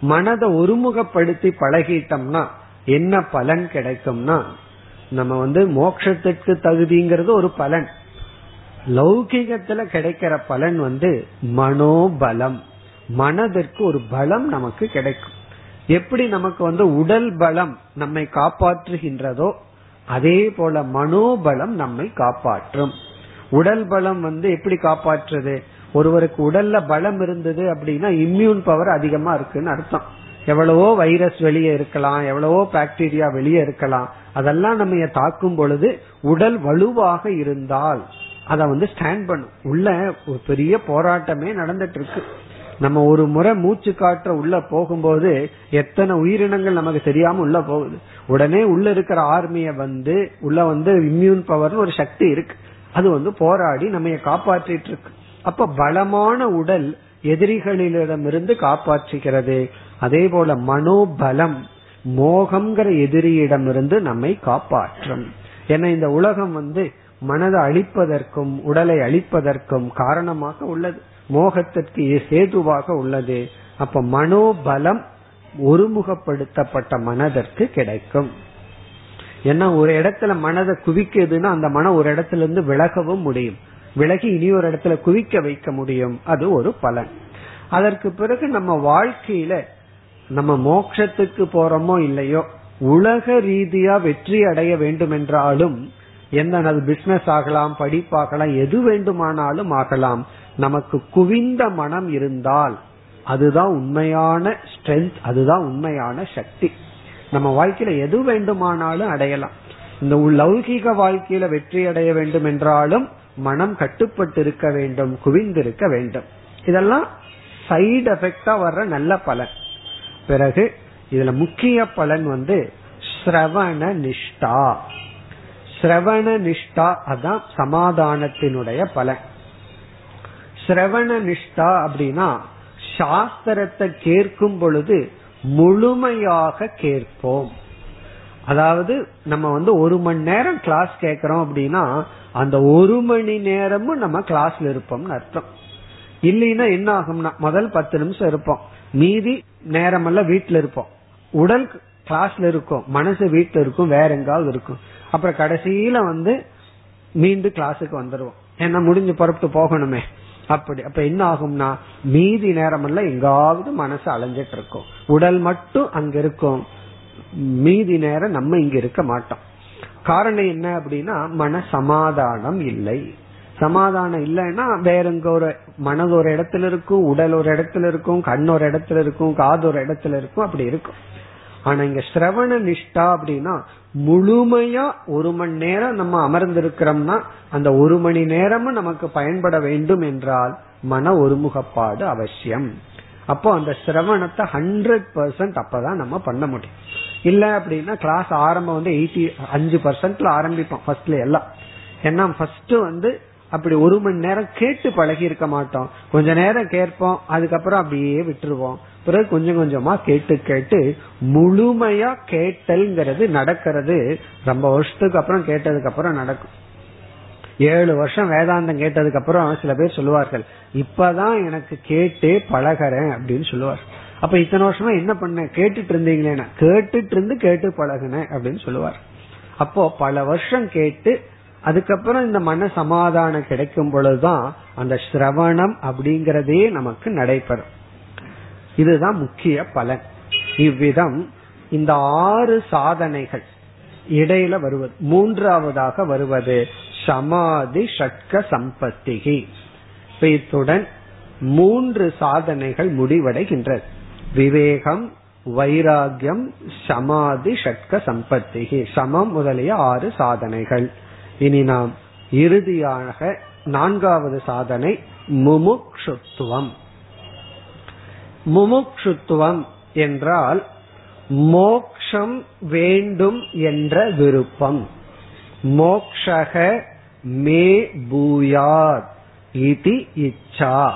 மனதை ஒருமுகப்படுத்தி பழகிட்டோம்னா என்ன பலன் கிடைக்கும்னா நம்ம வந்து மோட்சத்திற்கு தகுதிங்கிறது ஒரு பலன். லௌகிகத்துல கிடைக்கிற பலன் வந்து மனோபலம். மனதிற்கு ஒரு பலம் நமக்கு கிடைக்கும். எப்படி நமக்கு வந்து உடல் பலம் நம்மை காப்பாற்றுகின்றதோ அதே போல மனோபலம் நம்மை காப்பாற்றும். உடல் பலம் வந்து எப்படி காப்பாற்றுது ஒருவருக்கு உடல்ல பலம் இருந்தது அப்படின்னா இம்யூன் பவர் அதிகமா இருக்குன்னு அர்த்தம். எவ்வளவோ வைரஸ் வெளியே இருக்கலாம் எவ்வளவோ பாக்டீரியா வெளியே இருக்கலாம். அதெல்லாம் நம்ம தாக்கும் பொழுது உடல் வலுவாக இருந்தால் அத வந்து ஸ்டாண்ட் பண்ணும். உள்ள ஒரு பெரிய போராட்டமே நடந்துட்டு இருக்கு. நம்ம ஒரு முறை மூச்சு காற்ற உள்ள போகும்போது எத்தனை உயிரினங்கள் நமக்கு தெரியாம உள்ள போகுது. உடனே உள்ள இருக்கிற ஆர்மிய வந்து உள்ள வந்து இம்யூன் பவர்னு ஒரு சக்தி இருக்கு. அது வந்து போராடி நம்ம காப்பாற்றிட்டு இருக்கு. அப்ப பலமான உடல் எதிரிகளிடமிருந்து காப்பாற்றுகிறது. அதே போல மனோபலம் மோகம்ங்கிற எதிரியிடமிருந்து நம்மை காப்பாற்றும். ஏன்னா இந்த உலகம் வந்து மனதை அழிப்பதற்கும் உடலை அழிப்பதற்கும் காரணமாக உள்ளது. மோகத்திற்கு சேதுவாக உள்ளது. அப்ப மனோபலம் ஒருமுகப்படுத்தப்பட்ட மனதிற்கு கிடைக்கும். ஏன்னா ஒரு இடத்துல மனதை குவிக்குதுன்னா அந்த மனம் ஒரு இடத்துல இருந்து விலகவும் முடியும். விலகி இனி ஒரு இடத்துல குவிக்க வைக்க முடியும். அது ஒரு பலன். அதற்கு பிறகு நம்ம வாழ்க்கையில நம்ம மோட்சத்துக்கு போறோமோ இல்லையோ உலக ரீதியா வெற்றி அடைய வேண்டும் என்றாலும் எந்த பிசினஸ் ஆகலாம் படிப்பாகலாம் எது வேண்டுமானாலும் ஆகலாம். நமக்கு குவிந்த மனம் இருந்தால் அதுதான் உண்மையான ஸ்ட்ரென்த் அதுதான் உண்மையான சக்தி. நம்ம வாழ்க்கையில எது வேண்டுமானாலும் அடையலாம். இந்த லௌகீக வாழ்க்கையில வெற்றி அடைய வேண்டும் என்றாலும் மனம் கட்டுப்பட்டு இருக்க வேண்டும் குவிந்திருக்க வேண்டும். இதெல்லாம் சைடு எஃபெக்டா வர்ற நல்ல பலன். பிறகு இதுல முக்கிய பலன் வந்து ஸ்ரவண நிஷ்டா. ஸ்ரவண நிஷ்டா அதான் சமாதானத்தினுடைய பலன். ஸ்ரவண நிஷ்டா அப்படின்னா சாஸ்திரத்தை கேட்கும் பொழுது முழுமையாக கேட்போம். அதாவது நம்ம வந்து ஒரு மணி நேரம் கிளாஸ் கேட்கறோம் அப்படின்னா அந்த ஒரு மணி நேரமும் நம்ம கிளாஸ்ல இருப்போம்னு அர்த்தம். இல்லைன்னா என்ன ஆகும்னா முதல் பத்து நிமிஷம் இருப்போம். மீதி நேரமெல்லாம் வீட்டுல இருப்போம். உடல் கிளாஸ்ல இருக்கும். மனசு வீட்டுல இருக்கும். வேற எங்காவது இருக்கும். அப்புறம் கடைசியில வந்து மீண்டும் கிளாஸுக்கு வந்துருவோம். ஏன்னா முடிஞ்சு புறப்பட்டு போகணுமே. அப்படி. அப்ப என்ன ஆகும்னா மீதி நேரம் எல்லாம் எங்காவது மனசு அலைஞ்சிட்டு இருக்கும் உடல் மட்டும் அங்க இருக்கும். மீதி நேரம் நம்ம இங்க இருக்க மாட்டோம். காரணம் என்ன அப்படின்னா மன சமாதானம் இல்லை. சமாதானம் இல்லைன்னா வேற எங்க ஒரு மனது ஒரு இடத்துல இருக்கும் உடல் ஒரு இடத்துல இருக்கும் கண் ஒரு இடத்துல இருக்கும் காது ஒரு இடத்துல இருக்கும் அப்படி இருக்கும். ஆனா இங்க சிரவண நிஷ்டா அப்படின்னா முழுமையா ஒரு மணி நேரம் நம்ம அமர்ந்திருக்கிறோம்னா அந்த ஒரு மணி நேரமும் நமக்கு பயன்பட வேண்டும் என்றால் மன ஒருமுகப்பாடு அவசியம். அப்போ அந்த சிரவணத்தை ஹண்ட்ரட் பர்சன்ட் அப்பதான் நம்ம பண்ண முடியும். இல்ல அப்படின்னா கிளாஸ் ஆரம்பம் வந்து எயிட்டி அஞ்சு பர்சன்ட்ல ஆரம்பிப்போம் ஃபர்ஸ்ட்ல எல்லாம். ஏன்னா ஃபர்ஸ்ட் வந்து அப்படி ஒரு மணி நேரம் கேட்டு பழகி இருக்க மாட்டோம். கொஞ்ச நேரம் கேட்போம் அதுக்கப்புறம் அப்படியே விட்டுருவோம். பிறகு கொஞ்சம் கொஞ்சமா கேட்டு கேட்டு முழுமையா கேட்டல்ங்கிறது நடக்கிறது. ரொம்ப வருஷத்துக்கு அப்புறம் கேட்டதுக்கு அப்புறம் நடக்கும். ஏழு வருஷம் வேதாந்தம் கேட்டதுக்கு அப்புறம் சில பேர் சொல்லுவார்கள் இப்பதான் எனக்கு கேட்டே பழகிறேன் அப்படின்னு சொல்லுவார் அப்ப இத்தனை வருஷமா என்ன பண்ண கேட்டுட்டு இருந்தீங்களே கேட்டுட்டு இருந்து கேட்டு பழகினேன் அப்படின்னு சொல்லுவார் அப்போ பல வருஷம் கேட்டு அதுக்கப்புறம் இந்த மன சமாதானம் கிடைக்கும் பொழுதுதான் அந்த சிரவணம் அப்படிங்கறதே நமக்கு நடைபெறும். இதுதான் முக்கிய பலன். இவ்விதம் இந்த ஆறு சாதனைகள் இடையில வருவது. மூன்றாவதாக வருவது சமாதி ஷட்க சம்பத்திகி. இத்துடன் மூன்று சாதனைகள் முடிவடைகின்றது. விவேகம் வைராகியம் சமாதி ஷட்க சம்பத்திகி. சமம் முதலிய ஆறு சாதனைகள். இனி நாம் இறுதியாக நான்காவது சாதனை முமுக்ஷுத்துவம். முமுக்ஷுத்துவம் என்றால் மோக்ஷம் வேண்டும் என்ற விருப்பம். மோக்ஷக மே பூயாத் இது இச்சா.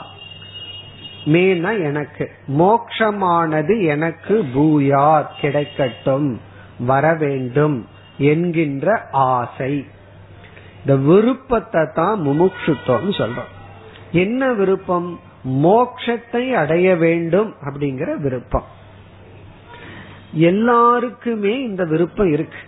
மேனா எனக்கு மோக்ஷமானது எனக்கு பூயாத் கிடைக்கட்டும் வர வேண்டும் என்கின்ற ஆசை. இந்த விருப்பத்தை தான் முமுட்சுத்துவம் சொல்றோம். என்ன விருப்பம்? மோக்ஷத்தை அடைய வேண்டும் அப்படிங்கிற விருப்பம். எல்லாருக்குமே இந்த விருப்பம் இருக்கு.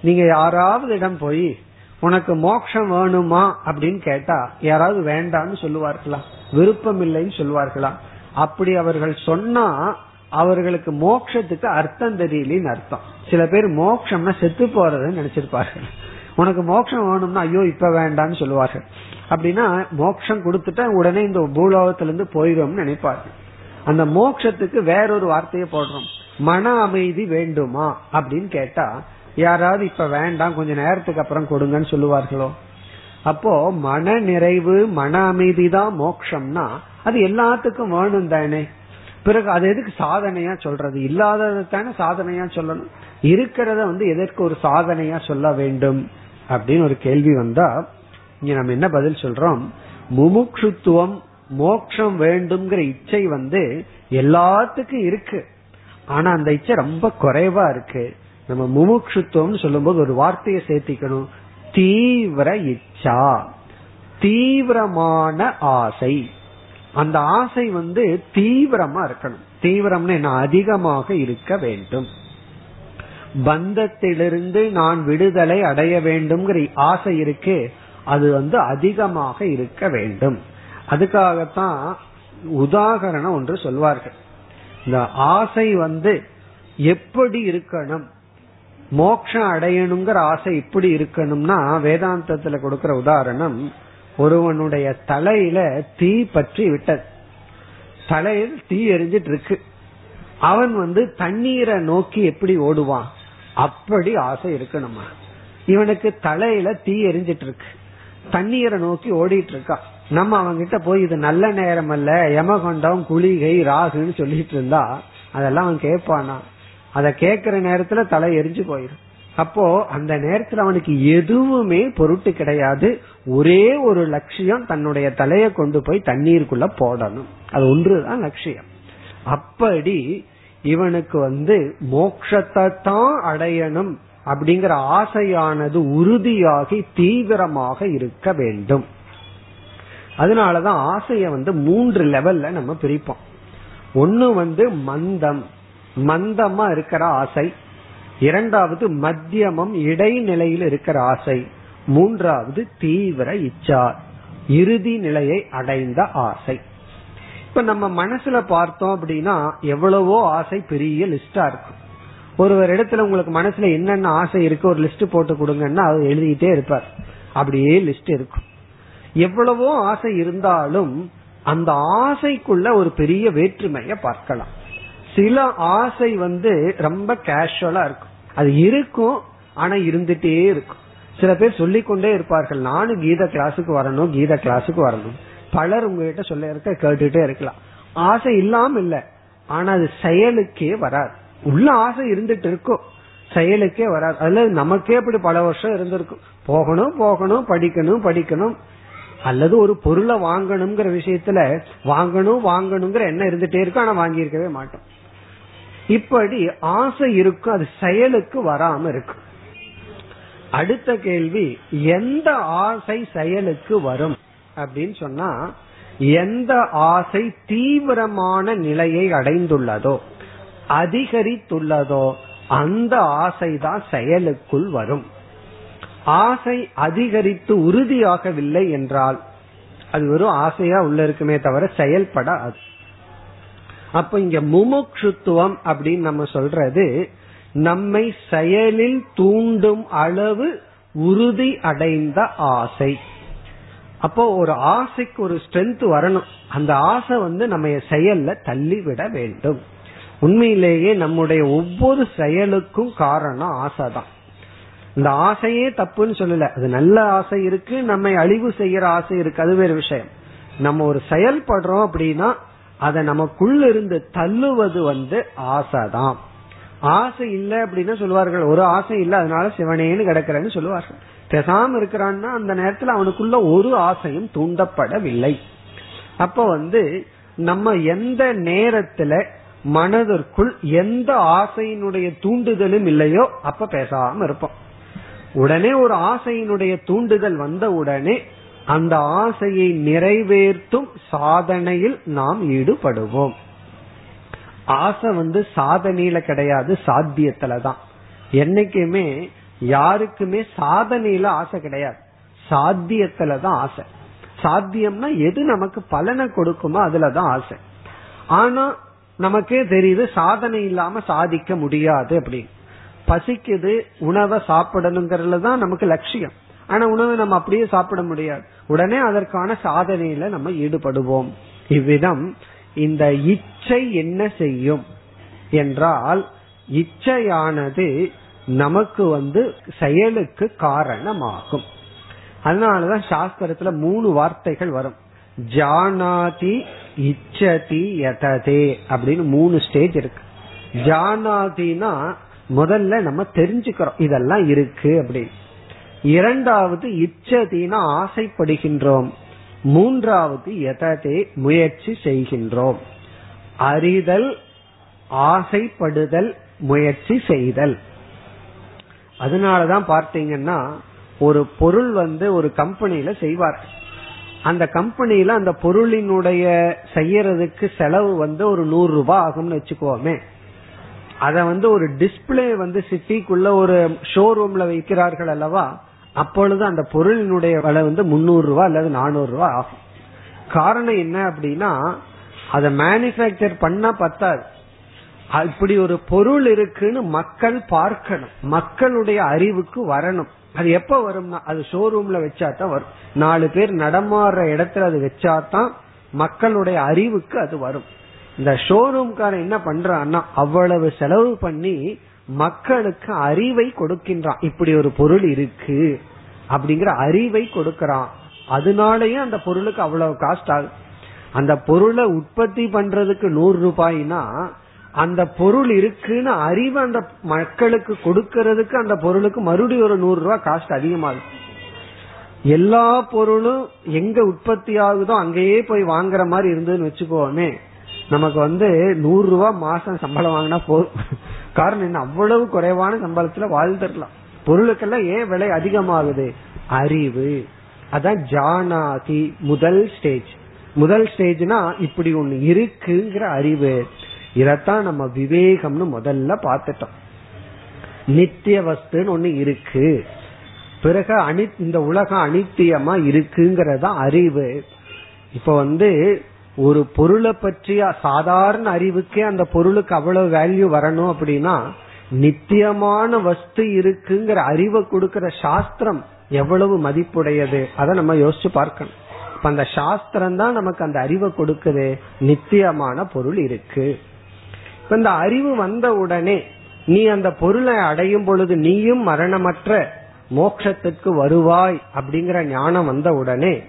நீங்க யாராவது இடம் போய் உனக்கு மோட்சம் வேணுமா? அப்படின்னு கேட்டா யாராவது வேண்டாம்னு சொல்லுவார்களா? விருப்பம் இல்லைன்னு சொல்லுவார்களா? அப்படி அவர்கள் சொன்னா அவர்களுக்கு மோட்சத்துக்கு அர்த்தம் தெரியலன்னு அர்த்தம். சில பேர் மோட்சம்னா செத்து போறதுன்னு நினைச்சிருப்பார்கள். உனக்கு மோட்சம் வேணும்னா ஐயோ இப்ப வேண்டாம்னு சொல்லுவார்கள். அப்படின்னா மோட்சம் கொடுத்துட்டா உடனே இந்த பூலோகத்திலிருந்து போயிடும்னு நினைப்பார்கள். அந்த மோட்சத்துக்கு வேறொரு வார்த்தையை போடுறோம். மன அமைதி வேண்டுமா? அப்படின்னு கேட்டா யாராவது இப்ப வேண்டாம் கொஞ்ச நேரத்துக்கு அப்புறம் கொடுங்கன்னு சொல்லுவார்களோ? அப்போ மன நிறைவு மன அமைதி தான் மோக்ஷம்னா அது எல்லாத்துக்கும் வேணும் தானே. பிறகு அது எதுக்கு சாதனையா சொல்றது? இல்லாதது தானே சாதனையா சொல்லணும்? இருக்கிறத வந்து எதற்கு ஒரு சாதனையா சொல்ல வேண்டும்? அப்படின்னு ஒரு கேள்வி வந்தா இங்க நம்ம என்ன பதில் சொல்றோம்? முமுட்சுத்துவம் மோக்ஷம் வேண்டும்ங்கிற இச்சை வந்து எல்லாத்துக்கும் இருக்கு. ஆனா அந்த இச்சை ரொம்ப குறைவா இருக்கு. நம்ம முமுட்சுத்துவம் சொல்லும்போது ஒரு வார்த்தையை சேர்த்திக்கணும். தீவிர இச்சா. தீவிரமான ஆசை. அந்த ஆசை வந்து தீவிரமா இருக்கணும். தீவிரம்னு என்ன? அதிகமாக இருக்க வேண்டும். பந்தத்திலிருந்து நான் விடுதலை அடைய வேண்டும்ங்கிற ஆசை இருக்கு அது வந்து அதிகமாக இருக்க வேண்டும். அதுக்காகத்தான் உதாகரணம் ஒன்று சொல்வார்கள். இந்த ஆசை வந்து எப்படி இருக்கணும்? மோக்ஷம் அடையணுங்கிற ஆசை இப்படி இருக்கணும்னா வேதாந்தத்துல கொடுக்கிற உதாரணம் ஒருவனுடைய தலையில தீ பற்றி விட்டது. தலையில் தீ எரிஞ்சிட்டு இருக்கு. அவன் வந்து தண்ணீரை நோக்கி எப்படி ஓடுவான்? அப்படி ஆசை இருக்கணுமா இவனுக்கு தலையில தீ எரிஞ்சிட்டு இருக்கு. தண்ணீரை நோக்கி ஓடிட்டு இருக்கா. நம்ம அவங்க கிட்ட போய் இது நல்ல நேரம் அல்ல யமகண்டம் குளிகை ராகுன்னு சொல்லிட்டு இருந்தா அதெல்லாம் அவன் கேட்பானா? அத கேக்குற நேரத்துல தலை எரிஞ்சு போயிடும் அப்போ அந்த நேரத்துல அவனுக்கு எதுவுமே பொருட்டு கிடையாது. ஒரே ஒரு லட்சியம் தன்னுடைய தலையை கொண்டு போய் தண்ணீருக்குள்ள போடணும். அது ஒன்றுதான் லட்சியம். அப்படி இவனுக்கு வந்து மோக்ஷத்தை தான் அடையணும் அப்படிங்கிற ஆசையானது உறுதியாகி தீவிரமாக இருக்க வேண்டும். அதனாலதான் ஆசைய வந்து மூன்று லெவல்ல நம்ம பிரிப்போம். ஒன்னு வந்து மந்தம். மந்தமா இருக்கிற ஆசை. இரண்டாவது மத்தியமம் இடைநிலையில் இருக்கிற ஆசை. மூன்றாவது தீவிர இச்சா. இறுதி நிலையை அடைந்த ஆசை. இப்ப நம்ம மனசுல பார்த்தோம் அப்படின்னா எவ்வளவோ ஆசை பெரிய லிஸ்டா இருக்கும். ஒருவர் இடத்துல உங்களுக்கு மனசுல என்னென்ன ஆசை இருக்கு ஒரு லிஸ்ட் போட்டு கொடுங்கன்னா அவர் எழுதிட்டே இருப்பார். அப்படியே லிஸ்ட் இருக்கும். எவ்வளவோ ஆசை இருந்தாலும் அந்த ஆசைக்குள்ள ஒரு பெரிய வேற்றுமைய பார்க்கலாம். சில ஆசை வந்து ரொம்ப கேஷுவலா இருக்கும். அது இருக்கும் ஆனா இருந்துட்டே இருக்கும். சில பேர் சொல்லிக்கொண்டே இருப்பார்கள் நானும் கீத கிளாஸுக்கு வரணும் கீத கிளாஸுக்கு வரணும். பலர் உங்ககிட்ட சொல்ல இருக்க கேட்டுட்டே இருக்கலாம். ஆசை இல்லாம இல்ல. ஆனா அது செயலுக்கே வராது. உள்ள ஆசை இருந்துட்டு இருக்கும். செயலுக்கே வராது. அதுல நமக்கே அப்படி பல வருஷம் இருந்திருக்கும். போகணும் போகணும் படிக்கணும் படிக்கணும். அல்லது ஒரு பொருளை வாங்கணுங்கிற விஷயத்துல வாங்கணும் வாங்கணுங்கிற எண்ணம் இருந்துட்டே இருக்கும். ஆனா வாங்கியிருக்கவே மாட்டோம். இப்படி ஆசை இருக்கும். அது செயலுக்கு வராம இருக்கும். அடுத்த கேள்வி எந்த ஆசை செயலுக்கு வரும்? அப்படின்னு சொன்னா எந்த ஆசை தீவிரமான நிலையை அடைந்துள்ளதோ அதிகரித்துள்ளதோ அந்த ஆசைதான் செயலுக்குள் வரும். ஆசை அதிகரித்து உறுதியாகவில்லை என்றால் அது வெறும் ஆசையா உள்ள இருக்குமே தவிர செயல்படாது. அப்ப இங்க முமுட்சுத்துவம் அப்படின்னு நம்ம சொல்றது நம்மை செயலில் தூண்டும் அளவு உறுதி அடைந்த ஆசை. அப்போ ஒரு ஆசைக்கு ஒரு ஸ்ட்ரென்த் வரணும். அந்த ஆசை வந்து நம்ம செயல்ல தள்ளி விட வேண்டும். உண்மையிலேயே நம்முடைய ஒவ்வொரு செயலுக்கும் காரணம் ஆசை தான் இந்த ஆசையே தப்புன்னு சொல்லல. அது நல்ல ஆசை இருக்கு நம்மை அழிவு செய்யற ஆசை இருக்கு. அது வேறு விஷயம். நம்ம ஒரு செயல்படுறோம் அப்படின்னா அதை நமக்குள்ள இருந்து தள்ளுவது வந்து ஆசை தான் ஆசை இல்லை அப்படின்னா சொல்லுவார்கள் ஒரு ஆசை இல்லை அதனால சிவனேன்னு கிடக்கிறேன்னு சொல்லுவார்கள். பெசாம இருக்கிறான்னா அந்த நேரத்துல அவனுக்குள்ள ஒரு ஆசையும் தூண்டப்படவில்லை. அப்ப வந்து நம்ம எந்த நேரத்துல மனதிற்குள் எந்த ஆசையினுடைய தூண்டுதலும் இல்லையோ அப்ப பேசாம இருப்போம். உடனே ஒரு ஆசையினுடைய தூண்டுதல் வந்த உடனே அந்த ஆசையை நிறைவேற்றும் சாதனையில் நாம் ஈடுபடுவோம். ஆசை வந்து சாதனையில கிடையாது சாத்தியத்துல தான் என்னைக்குமே யாருக்குமே சாதனையில ஆசை கிடையாது. சாத்தியத்துல தான் ஆசை. சாத்தியம்னா எது நமக்கு பலனை கொடுக்குமோ அதுலதான் ஆசை. ஆனா நமக்கே தெரியுது சாதனை இல்லாம சாதிக்க முடியாது அப்படின்னு. பசிக்குது உணவை சாப்பிடணுங்கிறதுல தான் நமக்கு லட்சியம். ஆனா உணவை நம்ம அப்படியே சாப்பிட முடியாது. உடனே அதற்கான சாதனையில நம்ம ஈடுபடுவோம். இவ்விதம் இந்த இச்சை என்ன செய்யும்? என்றால் இச்சையானது நமக்கு வந்து செயலுக்கு காரணமாகும். அதனாலதான் சாஸ்திரத்துல மூணு வார்த்தைகள் வரும். ஜானாதி இச்சதி யததே அப்படின்னு மூணு ஸ்டேஜ் இருக்கு. ஜானாதினா முதல்ல நம்ம தெரிஞ்சுக்கிறோம். இதெல்லாம் இருக்கு அப்படின்னு. இரண்டாவது இச்சதினா ஆசைப்படுகின்றோம். மூன்றாவது எததே முயற்சி செய்கின்றோம். அறிதல் ஆசைப்படுதல் முயற்சி செய்தல். அதனாலதான் பார்த்தீங்கன்னா ஒரு பொருள் வந்து ஒரு கம்பெனியில செய்வார். அந்த கம்பெனியில அந்த பொருளினுடைய செய்யறதுக்கு செலவு வந்து ஒரு நூறு ரூபாய் ஆகும்னு வச்சுக்கோமே. அத வந்து ஒரு டிஸ்பிளே வந்து சிட்டிக்குள்ள ஒரு ஷோரூம்ல வைக்கிறார்கள் அல்லவா அப்பொழுது அந்த பொருளினுடைய விலை வந்து முன்னூறு ரூபாய் அல்லது நானூறு ரூபாய் ஆகும். காரணம் என்ன அப்படின்னா அதை மேனுபேக்சர் பண்ணா பத்தாது. இப்படி ஒரு பொருள் இருக்குன்னு மக்கள் பார்க்கணும். மக்களுடைய அறிவுக்கு வரணும். அது எப்ப வரும்னா அது ஷோரூம்ல வச்சா தான் வரும். நாலு பேர் நடமாடுற இடத்துல அது வச்சா தான் மக்களுடைய அறிவுக்கு அது வரும். இந்த ஷோரூம்காரன் என்ன பண்றான்னா அவ்வளவு செலவு பண்ணி மக்களுக்கு அறிவை கொடுக்கின்றான். இப்படி ஒரு பொருள் இருக்கு அப்படிங்கிற அறிவை கொடுக்கறான். அதனாலயே அந்த பொருளுக்கு அவ்வளவு காஸ்ட் ஆகுது. அந்த பொருளை உற்பத்தி பண்றதுக்கு நூறு ரூபாய்னா அந்த பொருள் இருக்குன்னு அறிவு அந்த மக்களுக்கு கொடுக்கறதுக்கு அந்த பொருளுக்கு மறுபடியும் ஒரு நூறு ரூபாய் காஸ்ட் அதிகமாகும் எல்லா பொருளும் எங்க உற்பத்தி ஆகுதோ அங்கேயே போய் வாங்குற மாதிரி இருந்ததுன்னு வச்சுக்கோமே நமக்கு வந்து நூறு ரூபாய் மாசம் சம்பளம் வாங்கினா போதும் காரணம் என்ன? அவ்வளவு குறைவான சம்பளத்துல வாழ்ந்துடலாம். பொருளுக்கெல்லாம் ஏன் விலை அதிகமாகுது? அறிவு. அதான் ஜானாதி முதல் ஸ்டேஜ் முதல் ஸ்டேஜ்னா இப்படி ஒண்ணு இருக்குங்கிற அறிவு. இதத்தான் நம்ம விவேகம்னு முதல்ல பார்த்துட்டோம். நித்திய வஸ்துன்னு ஒண்ணு இருக்கு. பிறகு அனி இந்த உலகம் அனித்தியமா இருக்குங்கிறதா அறிவு. இப்ப வந்து ஒரு பொருளை பற்றிய சாதாரண அறிவுக்கே அந்த பொருளுக்கு அவ்வளவு வேல்யூ வரணும் அப்படின்னா நித்தியமான வஸ்து இருக்குங்கிற அறிவை கொடுக்கிற சாஸ்திரம் எவ்வளவு மதிப்புடையது? அதை நம்ம யோசிச்சு பார்க்கணும். இப்ப அந்த சாஸ்திரம் தான் நமக்கு அந்த அறிவை கொடுக்குது. நித்தியமான பொருள் இருக்கு. இப்ப இந்த அறிவு வந்த உடனே நீ அந்த பொருளை அடையும் பொழுது நீயும் மரணமற்ற மோட்சத்திற்கு வருவாய் அப்படிங்கிற ஞானம் வந்த உடனே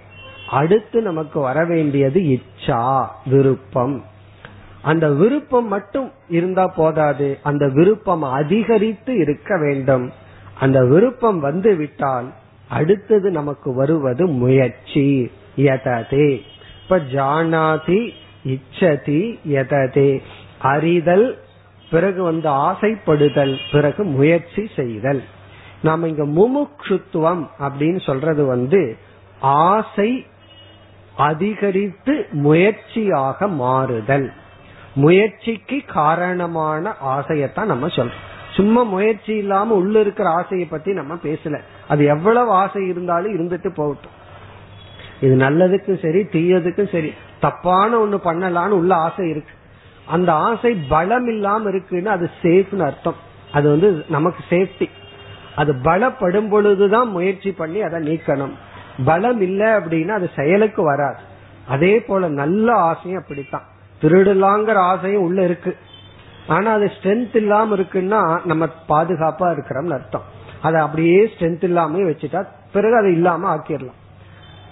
அடுத்து நமக்கு வர வேண்டியது இச்சா விருப்பம். அந்த விருப்பம் மட்டும் இருந்தா போதாது. அந்த விருப்பம் அதிகரித்து இருக்க வேண்டும். அந்த விருப்பம் வந்து விட்டால் அடுத்தது நமக்கு வருவது முயற்சி யததே இப்ப ஜானாதி இச்சதி யததே அறிதல் பிறகு வந்து ஆசைப்படுதல் பிறகு முயற்சி செய்தல். நாம இங்க முமுட்சுத்துவம் அப்படின்னு சொல்றது வந்து ஆசை அதிகரித்து முயற்சியாக மாறுதல். முயற்சிக்கு காரணமான ஆசையத்தான் நம்ம சொல்றோம். சும்மா முயற்சி இல்லாம உள்ள இருக்கிற ஆசையை பத்தி நம்ம பேசல. அது எவ்வளவு ஆசை இருந்தாலும் இருந்துட்டு போகட்டும். இது நல்லதுக்கும் சரி தீயதுக்கும் சரி தப்பான ஒண்ணு பண்ணலான்னு உள்ள ஆசை இருக்கு. அந்த ஆசை பலம் இல்லாம இருக்குன்னு அது சேஃப்னு அர்த்தம். அது வந்து நமக்கு சேஃப்டி அது பலப்படும் பொழுதுதான் முயற்சி பண்ணி அதை நீக்கணும். பலம் இல்லை அப்படின்னா அது செயலுக்கு வராது. அதே போல நல்ல ஆசையும் அப்படித்தான். திருடலாங்கிற ஆசையும் உள்ள இருக்கு. ஆனா அது ஸ்ட்ரென்த் இல்லாம இருக்குன்னா நம்ம பாதுகாப்பா இருக்கிறோம்னு அர்த்தம். அதை அப்படியே ஸ்ட்ரென்த் இல்லாம வச்சுட்டா பிறகு அது இல்லாம ஆக்கிடலாம்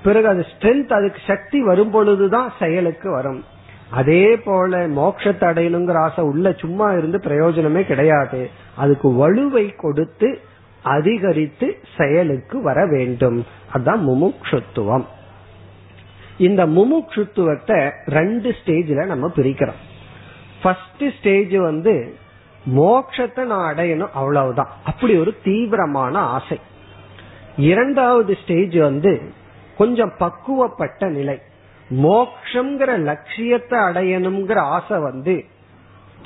பிறகு அது ஸ்ட்ரென்த் அதுக்கு சக்தி வரும் பொழுதுதான் செயலுக்கு வரும். அதே போல மோட்சத்தை அடையணுங்கிற ஆசை உள்ள சும்மா இருந்து பிரயோஜனமே கிடையாது. அதுக்கு வலுவை கொடுத்து அதிகரித்து செயலுக்கு வர வேண்டும். அதுதான் முமுட்சுத்துவம் இந்த முமுட்சுத்துவத்தை ரெண்டு ஸ்டேஜ்ல நம்ம பிரிக்கிறோம். ஃபர்ஸ்ட் ஸ்டேஜ் வந்து மோட்சத்தை நான் அடையணும் அவ்வளவுதான். அப்படி ஒரு தீவிரமான ஆசை. இரண்டாவது ஸ்டேஜ் வந்து கொஞ்சம் பக்குவப்பட்ட நிலை. மோக்ஷங்கிற லட்சியத்தை அடையணுங்கிற ஆசை வந்து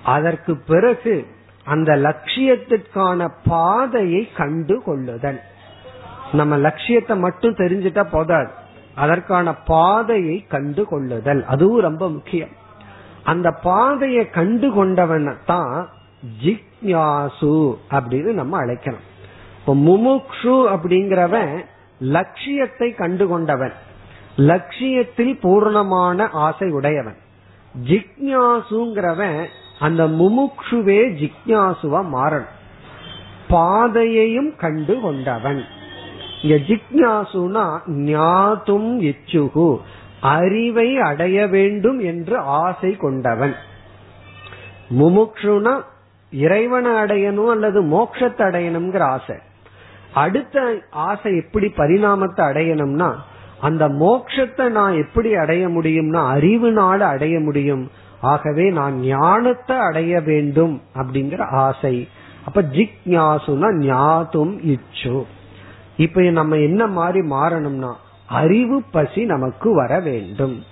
அதற்கு பிறகு அந்த லட்சியத்திற்கான பாதையை கண்டு கொள்ளுதல். நம்ம லட்சியத்தை மட்டும் தெரிஞ்சிட்டா போதாது. அதற்கான பாதையை கண்டு கொள்ளுதல். அதுவும் ரொம்ப முக்கியம். அந்த பாதையை கண்டு கொண்டவன தான் ஜிக்யாசு அப்படின்னு நம்ம அழைக்கணும். இப்போ முமுக்ஷு அப்படிங்கிறவன் லட்சியத்தை கண்டு கொண்டவன். லட்சியத்தில் பூர்ணமான ஆசை உடையவன் ஜிக்யாசுங்கிறவன் அந்த முமுக்ஷுவே ஜிக்யாசுவா மாறணும். பாதையையும் கண்டு கொண்டவன். இங்க ஜிக்யாசுனா ஞாதும் இச்சுகு அறிவை அடைய வேண்டும் என்று ஆசை கொண்டவன். முமுக்ஷுனா இறைவனை அடையணும் அல்லது மோட்சத்தை அடையணுங்கிற ஆசை. அடுத்த ஆசை எப்படி பரிணாமத்தை அடையணும்னா அந்த மோட்சத்தை நான் எப்படி அடைய முடியும்னா அறிவுனால அடைய முடியும். ஆகவே நான் ஞானத்தை அடைய வேண்டும் அப்படிங்கிற ஆசை. அப்ப ஜிக்யாசுனா ஞாதும் இச்சு. இப்ப நம்ம என்ன மாதிரி மாறணும்னா அறிவு பசி நமக்கு வர வேண்டும்.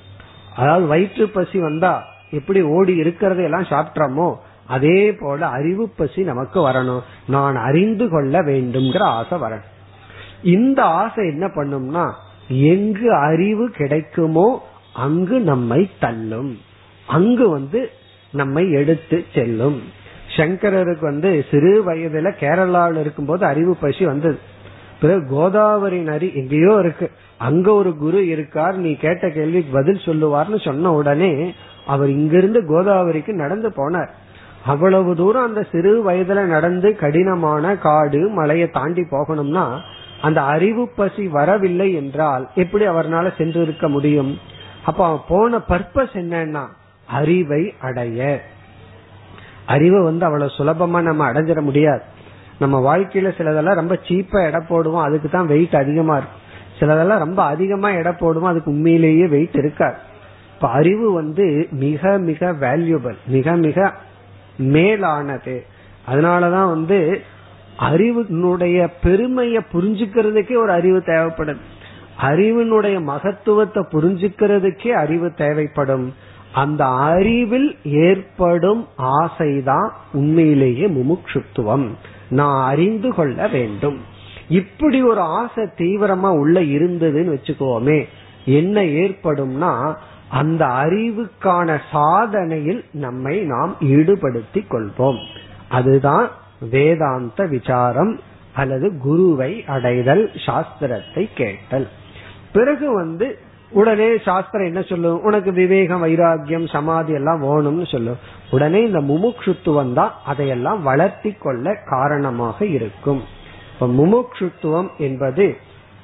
அதாவது வயிற்று பசி வந்தா எப்படி ஓடி இருக்கிறத எல்லாம் சாப்பிட்றோமோ அதே போல அறிவு பசி நமக்கு வரணும். நான் அறிந்து கொள்ள வேண்டும்ங்கிற ஆசை வரணும். இந்த ஆசை என்ன பண்ணும்னா எங்கு அறிவு கிடைக்குமோ அங்கு நம்மை தள்ளும். அங்கு வந்து நம்மை எடுத்து செல்லும். சங்கரருக்கு வந்து சிறு வயதுல கேரளாவில் இருக்கும்போது அறிவு பசி வந்தது. பிறகு கோதாவரி நரி எங்கேயோ இருக்கு. அங்க ஒரு குரு இருக்கார் நீ கேட்ட கேள்விக்கு பதில் சொல்லுவார்னு சொன்ன உடனே அவர் இங்கிருந்து கோதாவரிக்கு நடந்து போனார். அவ்வளவு தூரம் அந்த சிறு வயதுல நடந்து கடினமான காடு மலையை தாண்டி போகணும்னா அந்த அறிவு பசி வரவில்லை என்றால் எப்படி அவர்னால சென்று இருக்க முடியும்? அப்ப அவன் போன பர்பஸ் என்னன்னா அறிவை அடைய. அறிவை வந்து அவ்வளவு சுலபமா நம்ம அடைஞ்சிட முடியாது. நம்ம வாழ்க்கையில சிலதெல்லாம் ரொம்ப சீப்பா எடை போடுவோம் அதுக்கு தான் வெயிட் அதிகமா இருக்கும். சிலதெல்லாம் ரொம்ப அதிகமா எடை போடுவோம் அதுக்கு உண்மையிலேயே வெயிட் இருக்காது. இப்ப அறிவு வந்து மிக மிக வேல்யூபிள் மிக மிக மேலானது. அதனாலதான் வந்து அறிவினுடைய பெருமையை புரிஞ்சுக்கிறதுக்கே ஒரு அறிவு தேவைப்படும். அறிவினுடைய மகத்துவத்தை புரிஞ்சுக்கிறதுக்கே அறிவு தேவைப்படும். அந்த அறிவில் ஏற்படும் ஆசைதான் உண்மையிலேயே முமுட்சுத்துவம். நான் அறிந்து கொள்ள வேண்டும். இப்படி ஒரு ஆசை தீவிரமா உள்ள இருந்ததுன்னு வச்சுக்கோமே என்ன ஏற்படும்னா அந்த அறிவுக்கான சாதனையில் நம்மை நாம் ஈடுபடுத்தி கொள்வோம். அதுதான் வேதாந்த விசாரம் அல்லது குருவை அடைதல் சாஸ்திரத்தை கேட்டல். பிறகு வந்து உடனே சாஸ்திரம் என்ன சொல்லும்? உனக்கு விவேகம் வைராகியம் சமாதி எல்லாம் வேணும்னு சொல்லும். உடனே இந்த முமுட்சுத்துவம் தான் அதையெல்லாம் வளர்த்தி கொள்ள காரணமாக இருக்கும். இப்ப முமுட்சுத்துவம் என்பது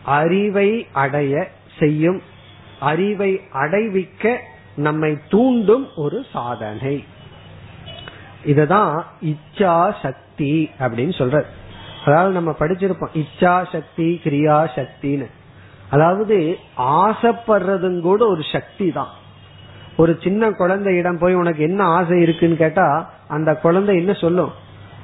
அறிவை அடைய செய்யும் அறிவை அடைவிக்க நம்மை தூண்டும் ஒரு சாதனை. இததான் இச்சா சக்தி அப்படின்னு சொல்ற அதாவது நம்ம படிச்சிருப்போம் இச்சா சக்தி கிரியா சக்தின்னு அதாவது ஆசைப்படுறதும் கூட ஒரு சக்தி தான். ஒரு சின்ன குழந்தையிடம் போய் உனக்கு என்ன ஆசை இருக்குன்னு கேட்டா அந்த குழந்தை என்ன சொல்லும்?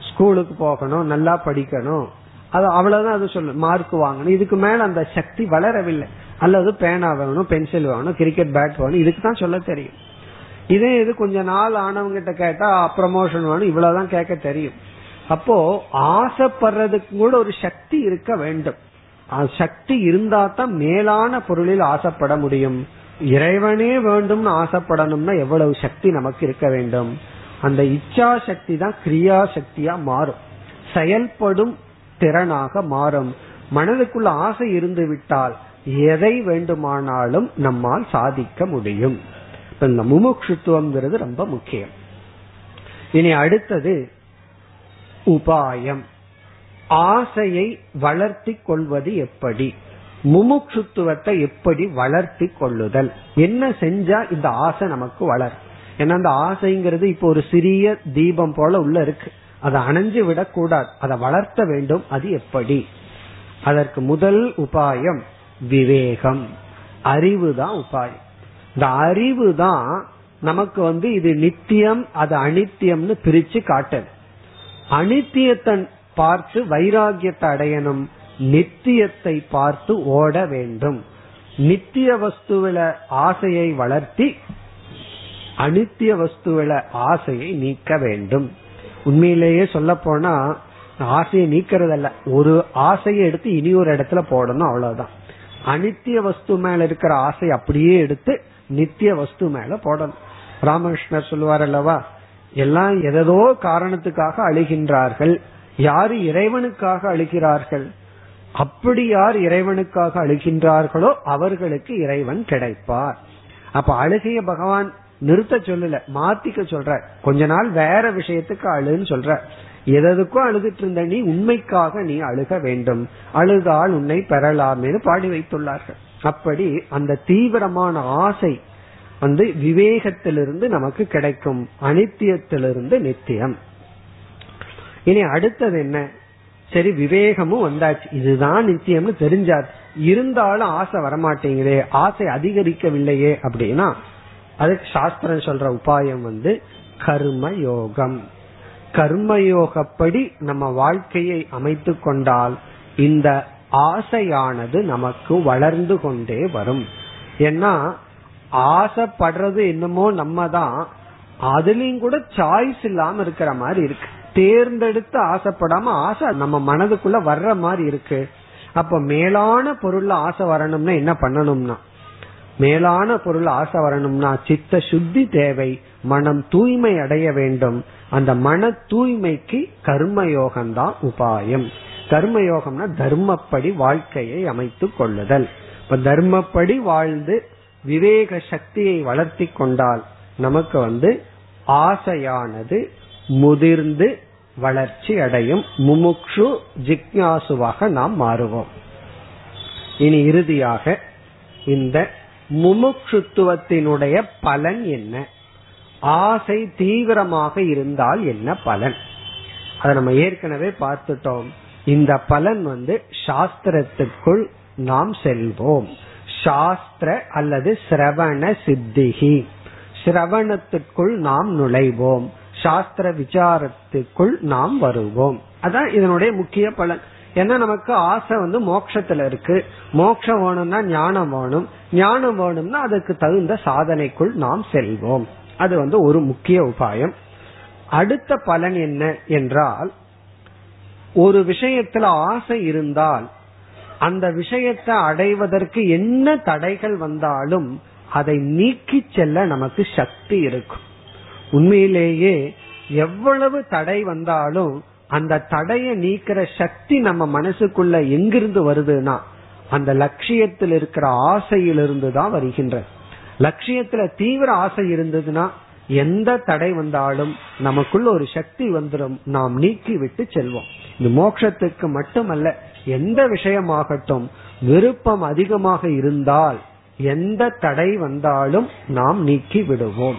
ஸ்கூலுக்கு போகணும் நல்லா படிக்கணும். அது அவ்வளவுதான் அது சொல்லும். மார்க் வாங்கணும். இதுக்கு மேல அந்த சக்தி வளரவில்லை. அல்லது பேனா வேணும் பென்சில் வேணும் கிரிக்கெட் பேட் வேணும் இதுக்கு தான் சொல்ல தெரியும். இதே இது கொஞ்ச நாள் ஆனவங்க கிட்ட கேட்டா ப்ரமோஷன் வேணும் இவ்வளவுதான் கேட்க தெரியும். அப்போ ஆசைப்படுறதுக்கு கூட ஒரு சக்தி இருக்க வேண்டும். சக்தி இருந்தா தான் மேலான பொருளில் ஆசைப்பட முடியும். இறைவனே வேண்டும்னு ஆசைப்படணும்னா எவ்வளவு சக்தி நமக்கு இருக்க வேண்டும். அந்த இச்சா சக்தி தான் கிரியா சக்தியா மாறும். செயல்படும் திறனாக மாறும். மனதுக்குள்ள ஆசை இருந்து விட்டால் எதை வேண்டுமானாலும் நம்மால் சாதிக்க முடியும். இந்த முமுட்சுத்துவம்ங்கிறது ரொம்ப முக்கியம். இனி அடுத்தது உபாயம். ஆசையை வளர்த்தி கொள்வது எப்படி? முமுட்சுத்துவத்தை எப்படி வளர்த்தி கொள்ளுதல்? என்ன செஞ்சா இந்த ஆசை நமக்கு வளர் ஏன்னா அந்த ஆசைங்கிறது இப்போ ஒரு சிறிய தீபம் போல உள்ள இருக்கு. அதை அணைஞ்சு விடக்கூடாது. அதை வளர்த்த வேண்டும். அது எப்படி? அதற்கு முதல் உபாயம் விவேகம். அறிவு தான் உபாயம். இந்த அறிவு தான் நமக்கு வந்து இது நித்தியம் அது அனித்தியம்னு பிரிச்சு காட்டது. அனித்தியத்தை பார்த்து வைராகியத்தை அடையணும் நித்தியத்தை பார்த்து ஓட வேண்டும். நித்திய வஸ்துவில ஆசையை வளர்த்தி அனித்திய வஸ்துவில ஆசையை நீக்க வேண்டும். உண்மையிலேயே சொல்ல போனா ஆசையை நீக்கிறதல்ல. ஒரு ஆசையை எடுத்து இனி ஒரு இடத்துல போடணும் அவ்வளவுதான். அனித்திய வஸ்து மேல இருக்கிற ஆசை அப்படியே எடுத்து நித்திய வஸ்து மேல போடணும். ராமகிருஷ்ணர் சொல்லுவார் அல்லவா எல்லாம் எதோ காரணத்துக்காக அழுகின்றார்கள். யாரு இறைவனுக்காக அழுகிறார்கள்? அப்படி யார் இறைவனுக்காக அழுகின்றார்களோ அவர்களுக்கு இறைவன் கிடைப்பார். அப்ப அழுகைய பகவான் நிறுத்த சொல்லல மாத்திக்க சொல்ற. கொஞ்ச நாள் வேற விஷயத்துக்கு அழுன்னு சொல்ற. எதற்கும் அழுதுட்டு இருந்த நீ உண்மைக்காக நீ அழுக வேண்டும். அழுதால் உன்னை பெறலாமேனு பாடி வைத்துள்ளார்கள். அப்படி அந்த தீவிரமான ஆசை வந்து விவேகத்திலிருந்து நமக்கு கிடைக்கும் அனித்தியத்திலிருந்து நித்தியம். இனி அடுத்தது என்ன? சரி விவேகமும் வந்தாச்சு. இதுதான் நித்தியம்னு தெரிஞ்சாச்சு இருந்தாலும் ஆசை வரமாட்டேங்குதே ஆசை அதிகரிக்கவில்லையே அப்படின்னா அதுக்கு சாஸ்திரம் சொல்ற உபாயம் வந்து கர்ம யோகம் கர்மயோகப்படி நம்ம வாழ்க்கையை அமைத்து கொண்டால் இந்த ஆசையானது நமக்கு வளர்ந்து கொண்டே வரும். ஏன்னா ஆசைப்படுறது என்னமோ நம்ம தான் அதுலயும் கூட சாய்ஸ் இல்லாம இருக்கிற மாதிரி இருக்கு. தேர்ந்தெடுத்து ஆசைப்படாம ஆசை நம்ம மனதுக்குள்ள வர்ற மாதிரி இருக்கு. அப்ப மேலான பொருள்ல ஆசை வரணும்னா என்ன பண்ணணும்னா? மேலான பொருள் ஆசை வரணும்னா சித்த சுத்தி தேவை. மனம் தூய்மை அடைய வேண்டும். அந்த மன தூய்மைக்கு கர்மயோகம் தான் உபாயம். கர்மயோகம்னா தர்மப்படி வாழ்க்கையை அமைத்து கொள்ளுதல். இப்ப தர்மப்படி வாழ்ந்து விவேக சக்தியை வளர்த்தி கொண்டால் நமக்கு வந்து ஆசையானது முதிர்ந்து வளர்ச்சி அடையும். முமுக்ஷு ஜிக்யாசுவாக நாம் மாறுவோம். இனி இறுதியாக இந்த முமுட்சுத்துவத்தினுடைய பலன் என்ன? ஆசை தீவிரமாக இருந்தால் என்ன பலன்? அதை நம்ம ஏற்கனவே பார்த்துட்டோம். இந்த பலன் வந்து சாஸ்திரத்துக்குள் நாம் செல்வோம். சாஸ்திர அல்லது சிரவண சித்திகி. சிரவணத்துக்குள் நாம் நுழைவோம். சாஸ்திர விசாரத்துக்குள் நாம் வருவோம். அதான் இதனுடைய முக்கிய பலன். ஏன்னா நமக்கு ஆசை வந்து மோட்சத்துல இருக்கு. மோட்சம் வேணும்னா ஞானம் வேணும். ஞானம் வேணும்னா அதுக்கு தகுந்த சாதனைக்குள் நாம் செல்வோம். அது வந்து ஒரு முக்கிய உபாயம். அடுத்த பலன் என்ன என்றால் ஒரு விஷயத்துல ஆசை இருந்தால் அந்த விஷயத்தை அடைவதற்கு என்ன தடைகள் வந்தாலும் அதை நீக்கி செல்ல நமக்கு சக்தி இருக்கும். உண்மையிலேயே எவ்வளவு தடை வந்தாலும் அந்த தடையை நீக்கிற சக்தி நம்ம மனசுக்குள்ள எங்கிருந்து வருதுன்னா அந்த லட்சியத்தில் இருக்கிற ஆசையிலிருந்து தான் வருகின்ற. லட்சியத்துல தீவிர ஆசை இருந்ததுன்னா எந்த தடை வந்தாலும் நமக்குள்ள ஒரு சக்தி வந்துடும் நாம் நீக்கி விட்டு செல்வோம். இது மோட்சத்துக்கு மட்டுமல்ல எந்த விஷயமாகட்டும் விருப்பம் அதிகமாக இருந்தால் எந்த தடை வந்தாலும் நாம் நீக்கி விடுவோம்.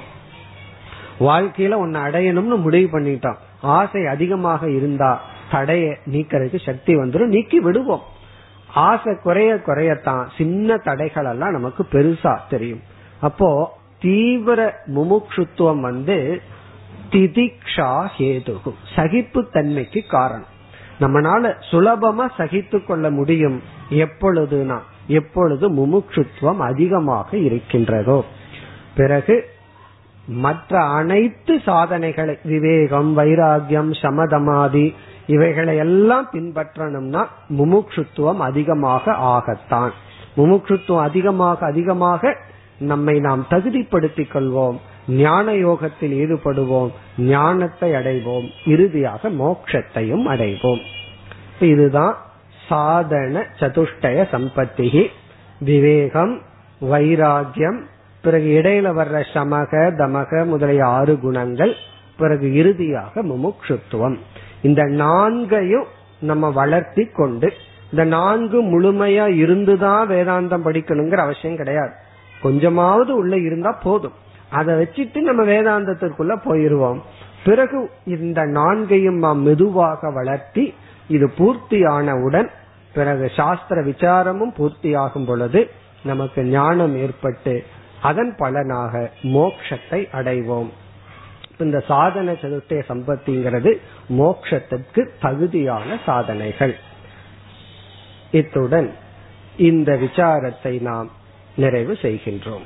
வாழ்க்கையில ஒன்னு அடையணும்னு முடிவு பண்ணிட்டோம். ஆசை அதிகமாக இருந்தா தடைய நீக்கிறதுக்கு சக்தி வந்துடும் நீக்கி விடுவோம். ஆசை குறைய குறையத்தான் சின்ன தடைகள் எல்லாம் நமக்கு பெருசா தெரியும். அப்போ தீவிர முமுட்சுத்துவம் வந்து திதிக்ஷா ஹேதுகு சகிப்பு தன்மைக்கு காரணம். நம்மனால சுலபமா சகித்து கொள்ள முடியும் எப்பொழுதுனா எப்பொழுது முமுட்சுத்துவம் அதிகமாக இருக்கின்றதோ. பிறகு மற்ற அனைத்து சாதனைகளை விவேகம் வைராகியம் சமதமாதி இவைகளை எல்லாம் பின்பற்றணும்னா முமுட்சுத்துவம் அதிகமாக ஆகத்தான். முமுட்சுத்துவம் அதிகமாக அதிகமாக நம்மை நாம் தகுதிப்படுத்திக் கொள்வோம். ஞான யோகத்தில் ஈடுபடுவோம் ஞானத்தை அடைவோம் இறுதியாக மோட்சத்தையும் அடைவோம். இதுதான் சாதன சதுஷ்டய சம்பத்திகி விவேகம் வைராகியம் பிறகு இடையில வர்ற சமக தமக முதலிய ஆறு குணங்கள் பிறகு இறுதியாக முமுட்சுத்துவம் இந்த நான்கையும் நம்ம வளர்த்தி கொண்டு இந்த நான்கு முழுமையா இருந்துதான் வேதாந்தம் படிக்கணுங்கிற அவசியம் கிடையாது. கொஞ்சமாவது உள்ள இருந்தா போதும். அதை வச்சுட்டு நம்ம வேதாந்தத்திற்குள்ள போயிருவோம். பிறகு இந்த நான்கையும் நாம் மெதுவாக வளர்த்தி இது பூர்த்தி ஆனவுடன் பிறகு சாஸ்திர விசாரமும் பூர்த்தியாகும் பொழுது நமக்கு ஞானம் ஏற்பட்டு அதன் பலனாக மோக்ஷத்தை அடைவோம். இந்த சாதன சதுர்த்திய சம்பத்திங்கிறது மோக்ஷத்திற்கு தகுதியான சாதனைகள். இத்துடன் இந்த விசாரத்தை நாம் நிறைவு செய்கின்றோம்.